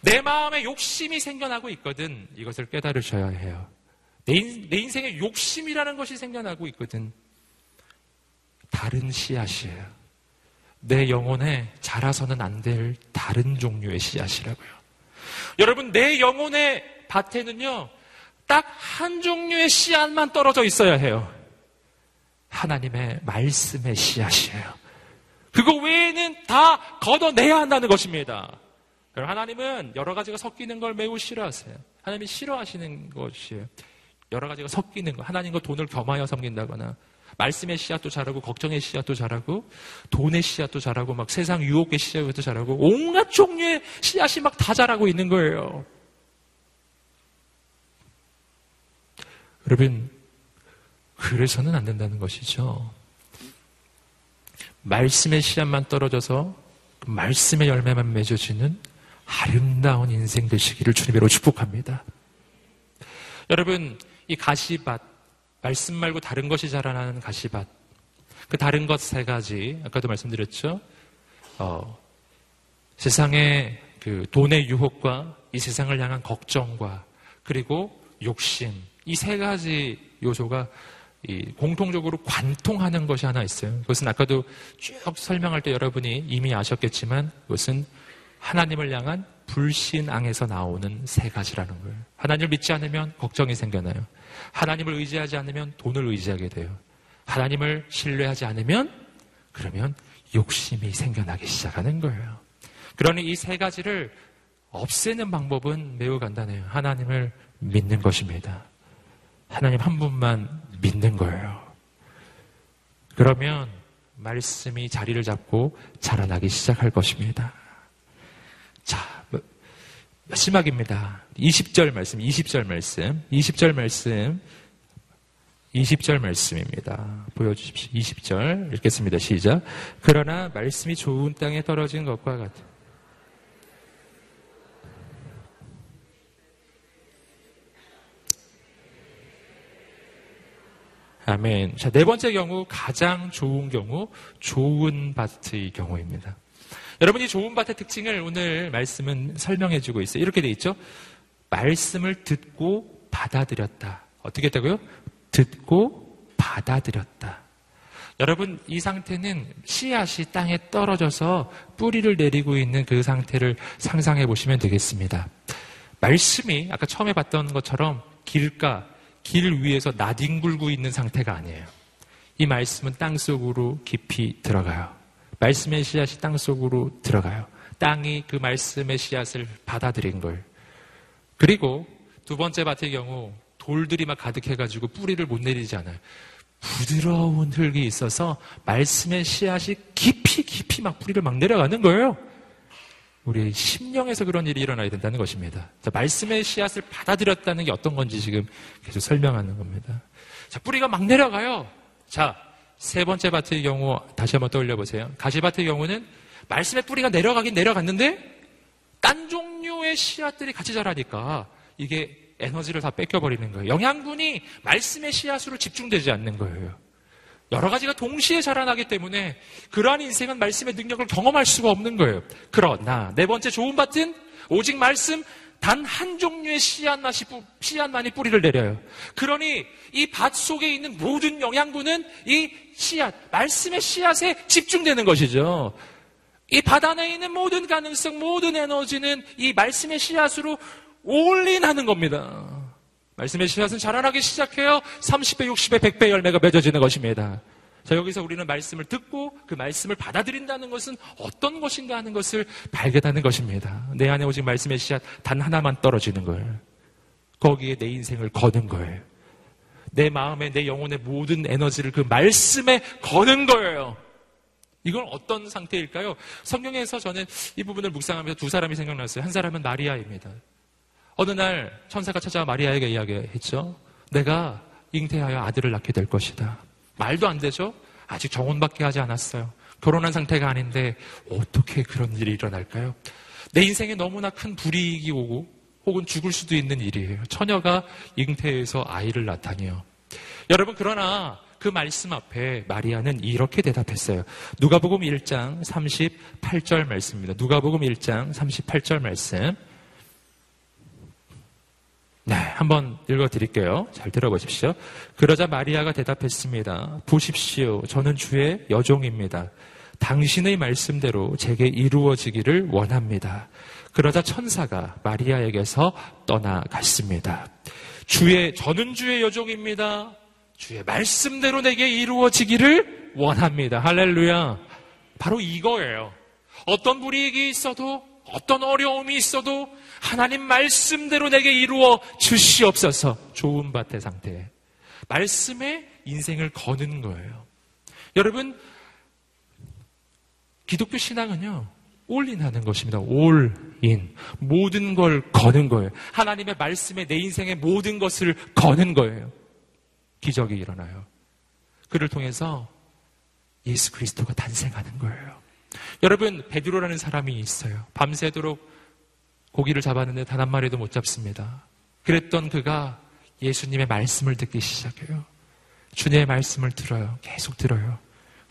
내 마음에 욕심이 생겨나고 있거든. 이것을 깨달으셔야 해요. 내, 인, 내 인생에 욕심이라는 것이 생겨나고 있거든. 다른 씨앗이에요. 내 영혼에 자라서는 안 될 다른 종류의 씨앗이라고요. 여러분, 내 영혼의 밭에는요, 딱 한 종류의 씨앗만 떨어져 있어야 해요. 하나님의 말씀의 씨앗이에요. 그거 외에는 다 걷어내야 한다는 것입니다. 그럼 하나님은 여러 가지가 섞이는 걸 매우 싫어하세요. 하나님이 싫어하시는 것이에요. 여러 가지가 섞이는 거. 하나님과 돈을 겸하여 섬긴다거나, 말씀의 씨앗도 잘하고, 걱정의 씨앗도 잘하고, 돈의 씨앗도 잘하고, 막 세상 유혹의 씨앗도 잘하고, 온갖 종류의 씨앗이 막 다 자라고 있는 거예요. 여러분, 그래서는 안 된다는 것이죠. 말씀의 씨앗만 떨어져서 그 말씀의 열매만 맺어지는 아름다운 인생 되시기를 주님으로 축복합니다. 여러분, 이 가시밭, 말씀 말고 다른 것이 자라나는 가시밭, 그 다른 것 세 가지, 아까도 말씀드렸죠? 어, 세상의 그 돈의 유혹과 이 세상을 향한 걱정과 그리고 욕심, 이 세 가지 요소가 공통적으로 관통하는 것이 하나 있어요. 그것은 아까도 쭉 설명할 때 여러분이 이미 아셨겠지만 그것은 하나님을 향한 불신앙에서 나오는 세 가지라는 거예요. 하나님을 믿지 않으면 걱정이 생겨나요. 하나님을 의지하지 않으면 돈을 의지하게 돼요. 하나님을 신뢰하지 않으면 그러면 욕심이 생겨나기 시작하는 거예요. 그러니 이 세 가지를 없애는 방법은 매우 간단해요. 하나님을 믿는 것입니다. 하나님 한 분만 믿는 거예요. 그러면 말씀이 자리를 잡고 자라나기 시작할 것입니다. 자, 뭐, 마지막입니다. 20절 말씀, 20절 말씀, 20절 말씀, 20절 말씀입니다. 보여주십시오. 20절 읽겠습니다. 시작. 그러나 말씀이 좋은 땅에 떨어진 것과 같은 아멘. 자, 네 번째 경우, 가장 좋은 경우, 좋은 밭의 경우입니다. 여러분 이 좋은 밭의 특징을 오늘 말씀은 설명해 주고 있어요. 이렇게 돼 있죠? 말씀을 듣고 받아들였다. 어떻게 했다고요? 듣고 받아들였다. 여러분, 이 상태는 씨앗이 땅에 떨어져서 뿌리를 내리고 있는 그 상태를 상상해 보시면 되겠습니다. 말씀이 아까 처음에 봤던 것처럼 길가, 길 위에서 나뒹굴고 있는 상태가 아니에요. 이 말씀은 땅 속으로 깊이 들어가요. 말씀의 씨앗이 땅 속으로 들어가요. 땅이 그 말씀의 씨앗을 받아들인 걸. 그리고 두 번째 밭의 경우 돌들이 막 가득해가지고 뿌리를 못 내리지 않아요. 부드러운 흙이 있어서 말씀의 씨앗이 깊이 깊이 막 뿌리를 막 내려가는 거예요. 우리 심령에서 그런 일이 일어나야 된다는 것입니다. 자, 말씀의 씨앗을 받아들였다는 게 어떤 건지 지금 계속 설명하는 겁니다. 자, 뿌리가 막 내려가요. 자, 세 번째 밭의 경우 다시 한번 떠올려 보세요. 가시밭의 경우는 말씀의 뿌리가 내려가긴 내려갔는데 딴 종류의 씨앗들이 같이 자라니까 이게 에너지를 다 뺏겨버리는 거예요. 영양분이 말씀의 씨앗으로 집중되지 않는 거예요. 여러 가지가 동시에 자라나기 때문에 그러한 인생은 말씀의 능력을 경험할 수가 없는 거예요. 그러나 네 번째 좋은 밭은 오직 말씀 단 한 종류의 씨앗만이, 씨앗만이 뿌리를 내려요. 그러니 이 밭 속에 있는 모든 영양분은 이 씨앗, 말씀의 씨앗에 집중되는 것이죠. 이 바다 내에 있는 모든 가능성, 모든 에너지는 이 말씀의 씨앗으로 올인하는 겁니다. 말씀의 씨앗은 자라나기 시작해요. 30배, 60배, 100배 열매가 맺어지는 것입니다. 자, 여기서 우리는 말씀을 듣고 그 말씀을 받아들인다는 것은 어떤 것인가 하는 것을 발견하는 것입니다. 내 안에 오직 말씀의 씨앗 단 하나만 떨어지는 거예요. 거기에 내 인생을 거는 거예요. 내 마음에, 내 영혼의 모든 에너지를 그 말씀에 거는 거예요. 이건 어떤 상태일까요? 성경에서 저는 이 부분을 묵상하면서 두 사람이 생각났어요. 한 사람은 마리아입니다. 어느 날 천사가 찾아와 마리아에게 이야기했죠. 내가 잉태하여 아들을 낳게 될 것이다. 말도 안 되죠? 아직 정혼밖에 하지 않았어요. 결혼한 상태가 아닌데 어떻게 그런 일이 일어날까요? 내 인생에 너무나 큰 불이익이 오고 혹은 죽을 수도 있는 일이에요. 처녀가 잉태해서 아이를 낳다니요. 여러분 그러나 그 말씀 앞에 마리아는 이렇게 대답했어요. 누가복음 1장 38절 말씀입니다. 누가복음 1장 38절 말씀. 네, 한번 읽어 드릴게요. 잘 들어보십시오. 그러자 마리아가 대답했습니다. 보십시오. 저는 주의 여종입니다. 당신의 말씀대로 제게 이루어지기를 원합니다. 그러자 천사가 마리아에게서 떠나갔습니다. 주의, 저는 주의 여종입니다. 주의 말씀대로 내게 이루어지기를 원합니다. 할렐루야. 바로 이거예요. 어떤 불이익이 있어도, 어떤 어려움이 있어도 하나님 말씀대로 내게 이루어 주시옵소서. 좋은 밭의 상태. 말씀에 인생을 거는 거예요. 여러분, 기독교 신앙은요, 올인하는 것입니다. 올인. 모든 걸 거는 거예요. 하나님의 말씀에 내 인생의 모든 것을 거는 거예요. 기적이 일어나요. 그를 통해서 예수 그리스도가 탄생하는 거예요. 여러분, 베드로라는 사람이 있어요. 밤새도록 고기를 잡았는데 단 한 마리도 못 잡습니다. 그랬던 그가 예수님의 말씀을 듣기 시작해요. 주님의 말씀을 들어요. 계속 들어요.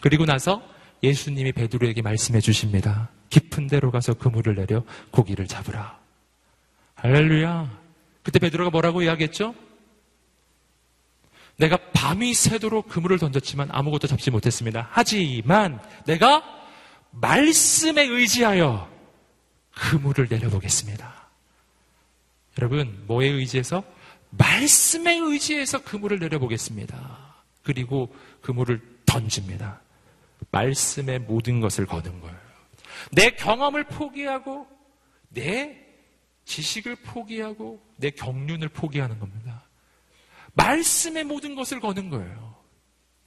그리고 나서 예수님이 베드로에게 말씀해 주십니다. 깊은 데로 가서 그물을 내려 고기를 잡으라. 할렐루야. 그때 베드로가 뭐라고 이야기했죠? 내가 밤이 새도록 그물을 던졌지만 아무것도 잡지 못했습니다. 하지만 내가 말씀에 의지하여 그물을 내려보겠습니다. 여러분, 뭐에 의지해서? 말씀에 의지해서 그물을 내려보겠습니다. 그리고 그물을 던집니다. 말씀의 모든 것을 거는 거예요. 내 경험을 포기하고, 내 지식을 포기하고, 내 경륜을 포기하는 겁니다. 말씀의 모든 것을 거는 거예요.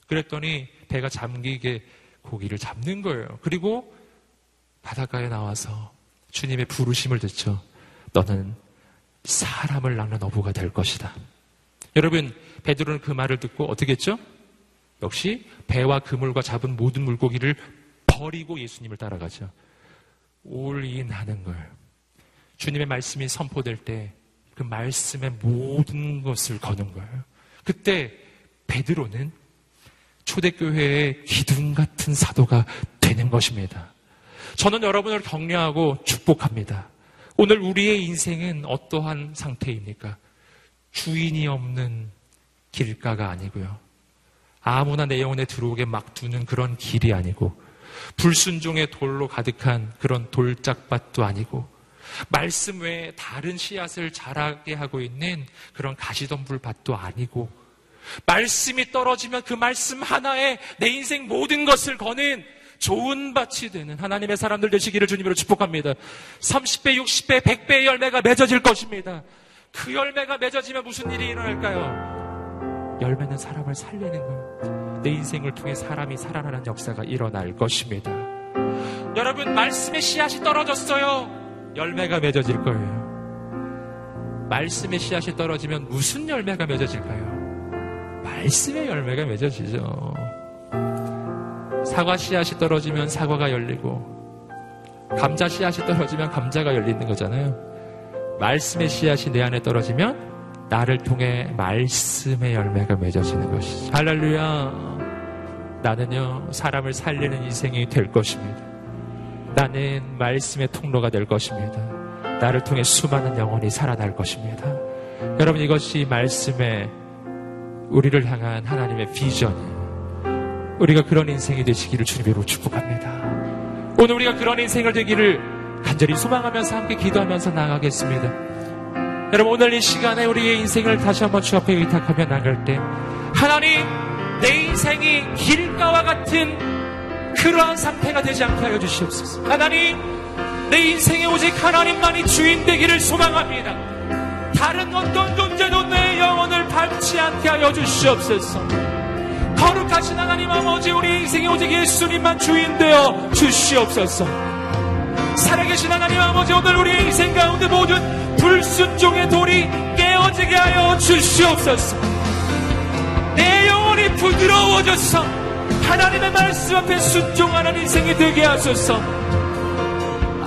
그랬더니 배가 잠기게 고기를 잡는 거예요. 그리고 바닷가에 나와서 주님의 부르심을 듣죠. 너는 사람을 낳는 어부가 될 것이다. 여러분, 베드로는 그 말을 듣고 어떻게 했죠? 역시 배와 그물과 잡은 모든 물고기를 버리고 예수님을 따라가죠. 올인하는 걸. 주님의 말씀이 선포될 때 그 말씀의 모든 것을 거는 거예요. 그때 베드로는 초대교회의 기둥 같은 사도가 되는 것입니다. 저는 여러분을 격려하고 축복합니다. 오늘 우리의 인생은 어떠한 상태입니까? 주인이 없는 길가가 아니고요. 아무나 내 영혼에 들어오게 막 두는 그런 길이 아니고, 불순종의 돌로 가득한 그런 돌짝밭도 아니고, 말씀 외에 다른 씨앗을 자라게 하고 있는 그런 가시덤불 밭도 아니고, 말씀이 떨어지면 그 말씀 하나에 내 인생 모든 것을 거는 좋은 밭이 되는 하나님의 사람들 되시기를 주님으로 축복합니다. 30배, 60배, 100배의 열매가 맺어질 것입니다. 그 열매가 맺어지면 무슨 일이 일어날까요? 열매는 사람을 살리는 거예요. 내 인생을 통해 사람이 살아나는 역사가 일어날 것입니다. 여러분, 말씀의 씨앗이 떨어졌어요. 열매가 맺어질 거예요. 말씀의 씨앗이 떨어지면 무슨 열매가 맺어질까요? 말씀의 열매가 맺어지죠. 사과 씨앗이 떨어지면 사과가 열리고 감자 씨앗이 떨어지면 감자가 열리는 거잖아요. 말씀의 씨앗이 내 안에 떨어지면 나를 통해 말씀의 열매가 맺어지는 것이죠. 할렐루야. 나는요, 사람을 살리는 인생이 될 것입니다. 나는 말씀의 통로가 될 것입니다. 나를 통해 수많은 영혼이 살아날 것입니다. 여러분, 이것이 말씀의 우리를 향한 하나님의 비전이에요. 우리가 그런 인생이 되시기를 주님으로 축복합니다. 오늘 우리가 그런 인생을 되기를 간절히 소망하면서 함께 기도하면서 나가겠습니다. 여러분 오늘 이 시간에 우리의 인생을 다시 한번 주 앞에 의탁하며 나갈 때 하나님 내 인생이 길가와 같은 그러한 상태가 되지 않게 하여 주시옵소서. 하나님 내 인생에 오직 하나님만이 주인 되기를 소망합니다. 다른 어떤 존재도 내 영혼을 밟지 않게 하여 주시옵소서. 거룩하신 하나님 아버지 우리 인생에 오직 예수님만 주인 되어 주시옵소서. 살아계신 하나님 아버지 오늘 우리 인생 가운데 모든 불순종의 돌이 깨어지게 하여 주시옵소서. 내 영혼이 부드러워져서 하나님의 말씀 앞에 순종하는 인생이 되게 하소서.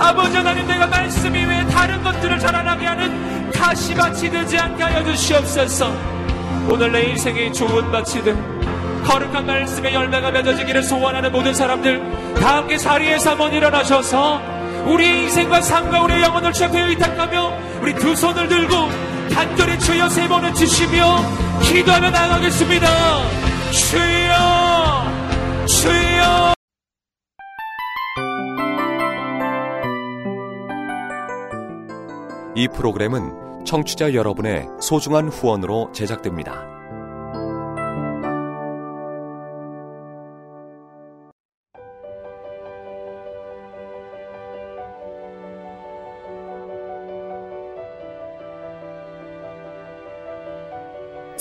아버지 하나님 내가 말씀 이 외에 다른 것들을 자라나게 하는 가시밭이 되지 않게 하여 주시옵소서 오늘 내 인생이 좋은 밭이 되 거룩한 말씀의 열매가 맺어지기를 소원하는 모든 사람들 다 함께 자리에서 한번 일어나셔서 우리 인생과 삶과 우리의 영혼을 주앞에 의탁하며 우리 두 손을 들고 단절히 주여 세 번을 치시며 기도하며 나가겠습니다 주여 주여 이 프로그램은 청취자 여러분의 소중한 후원으로 제작됩니다.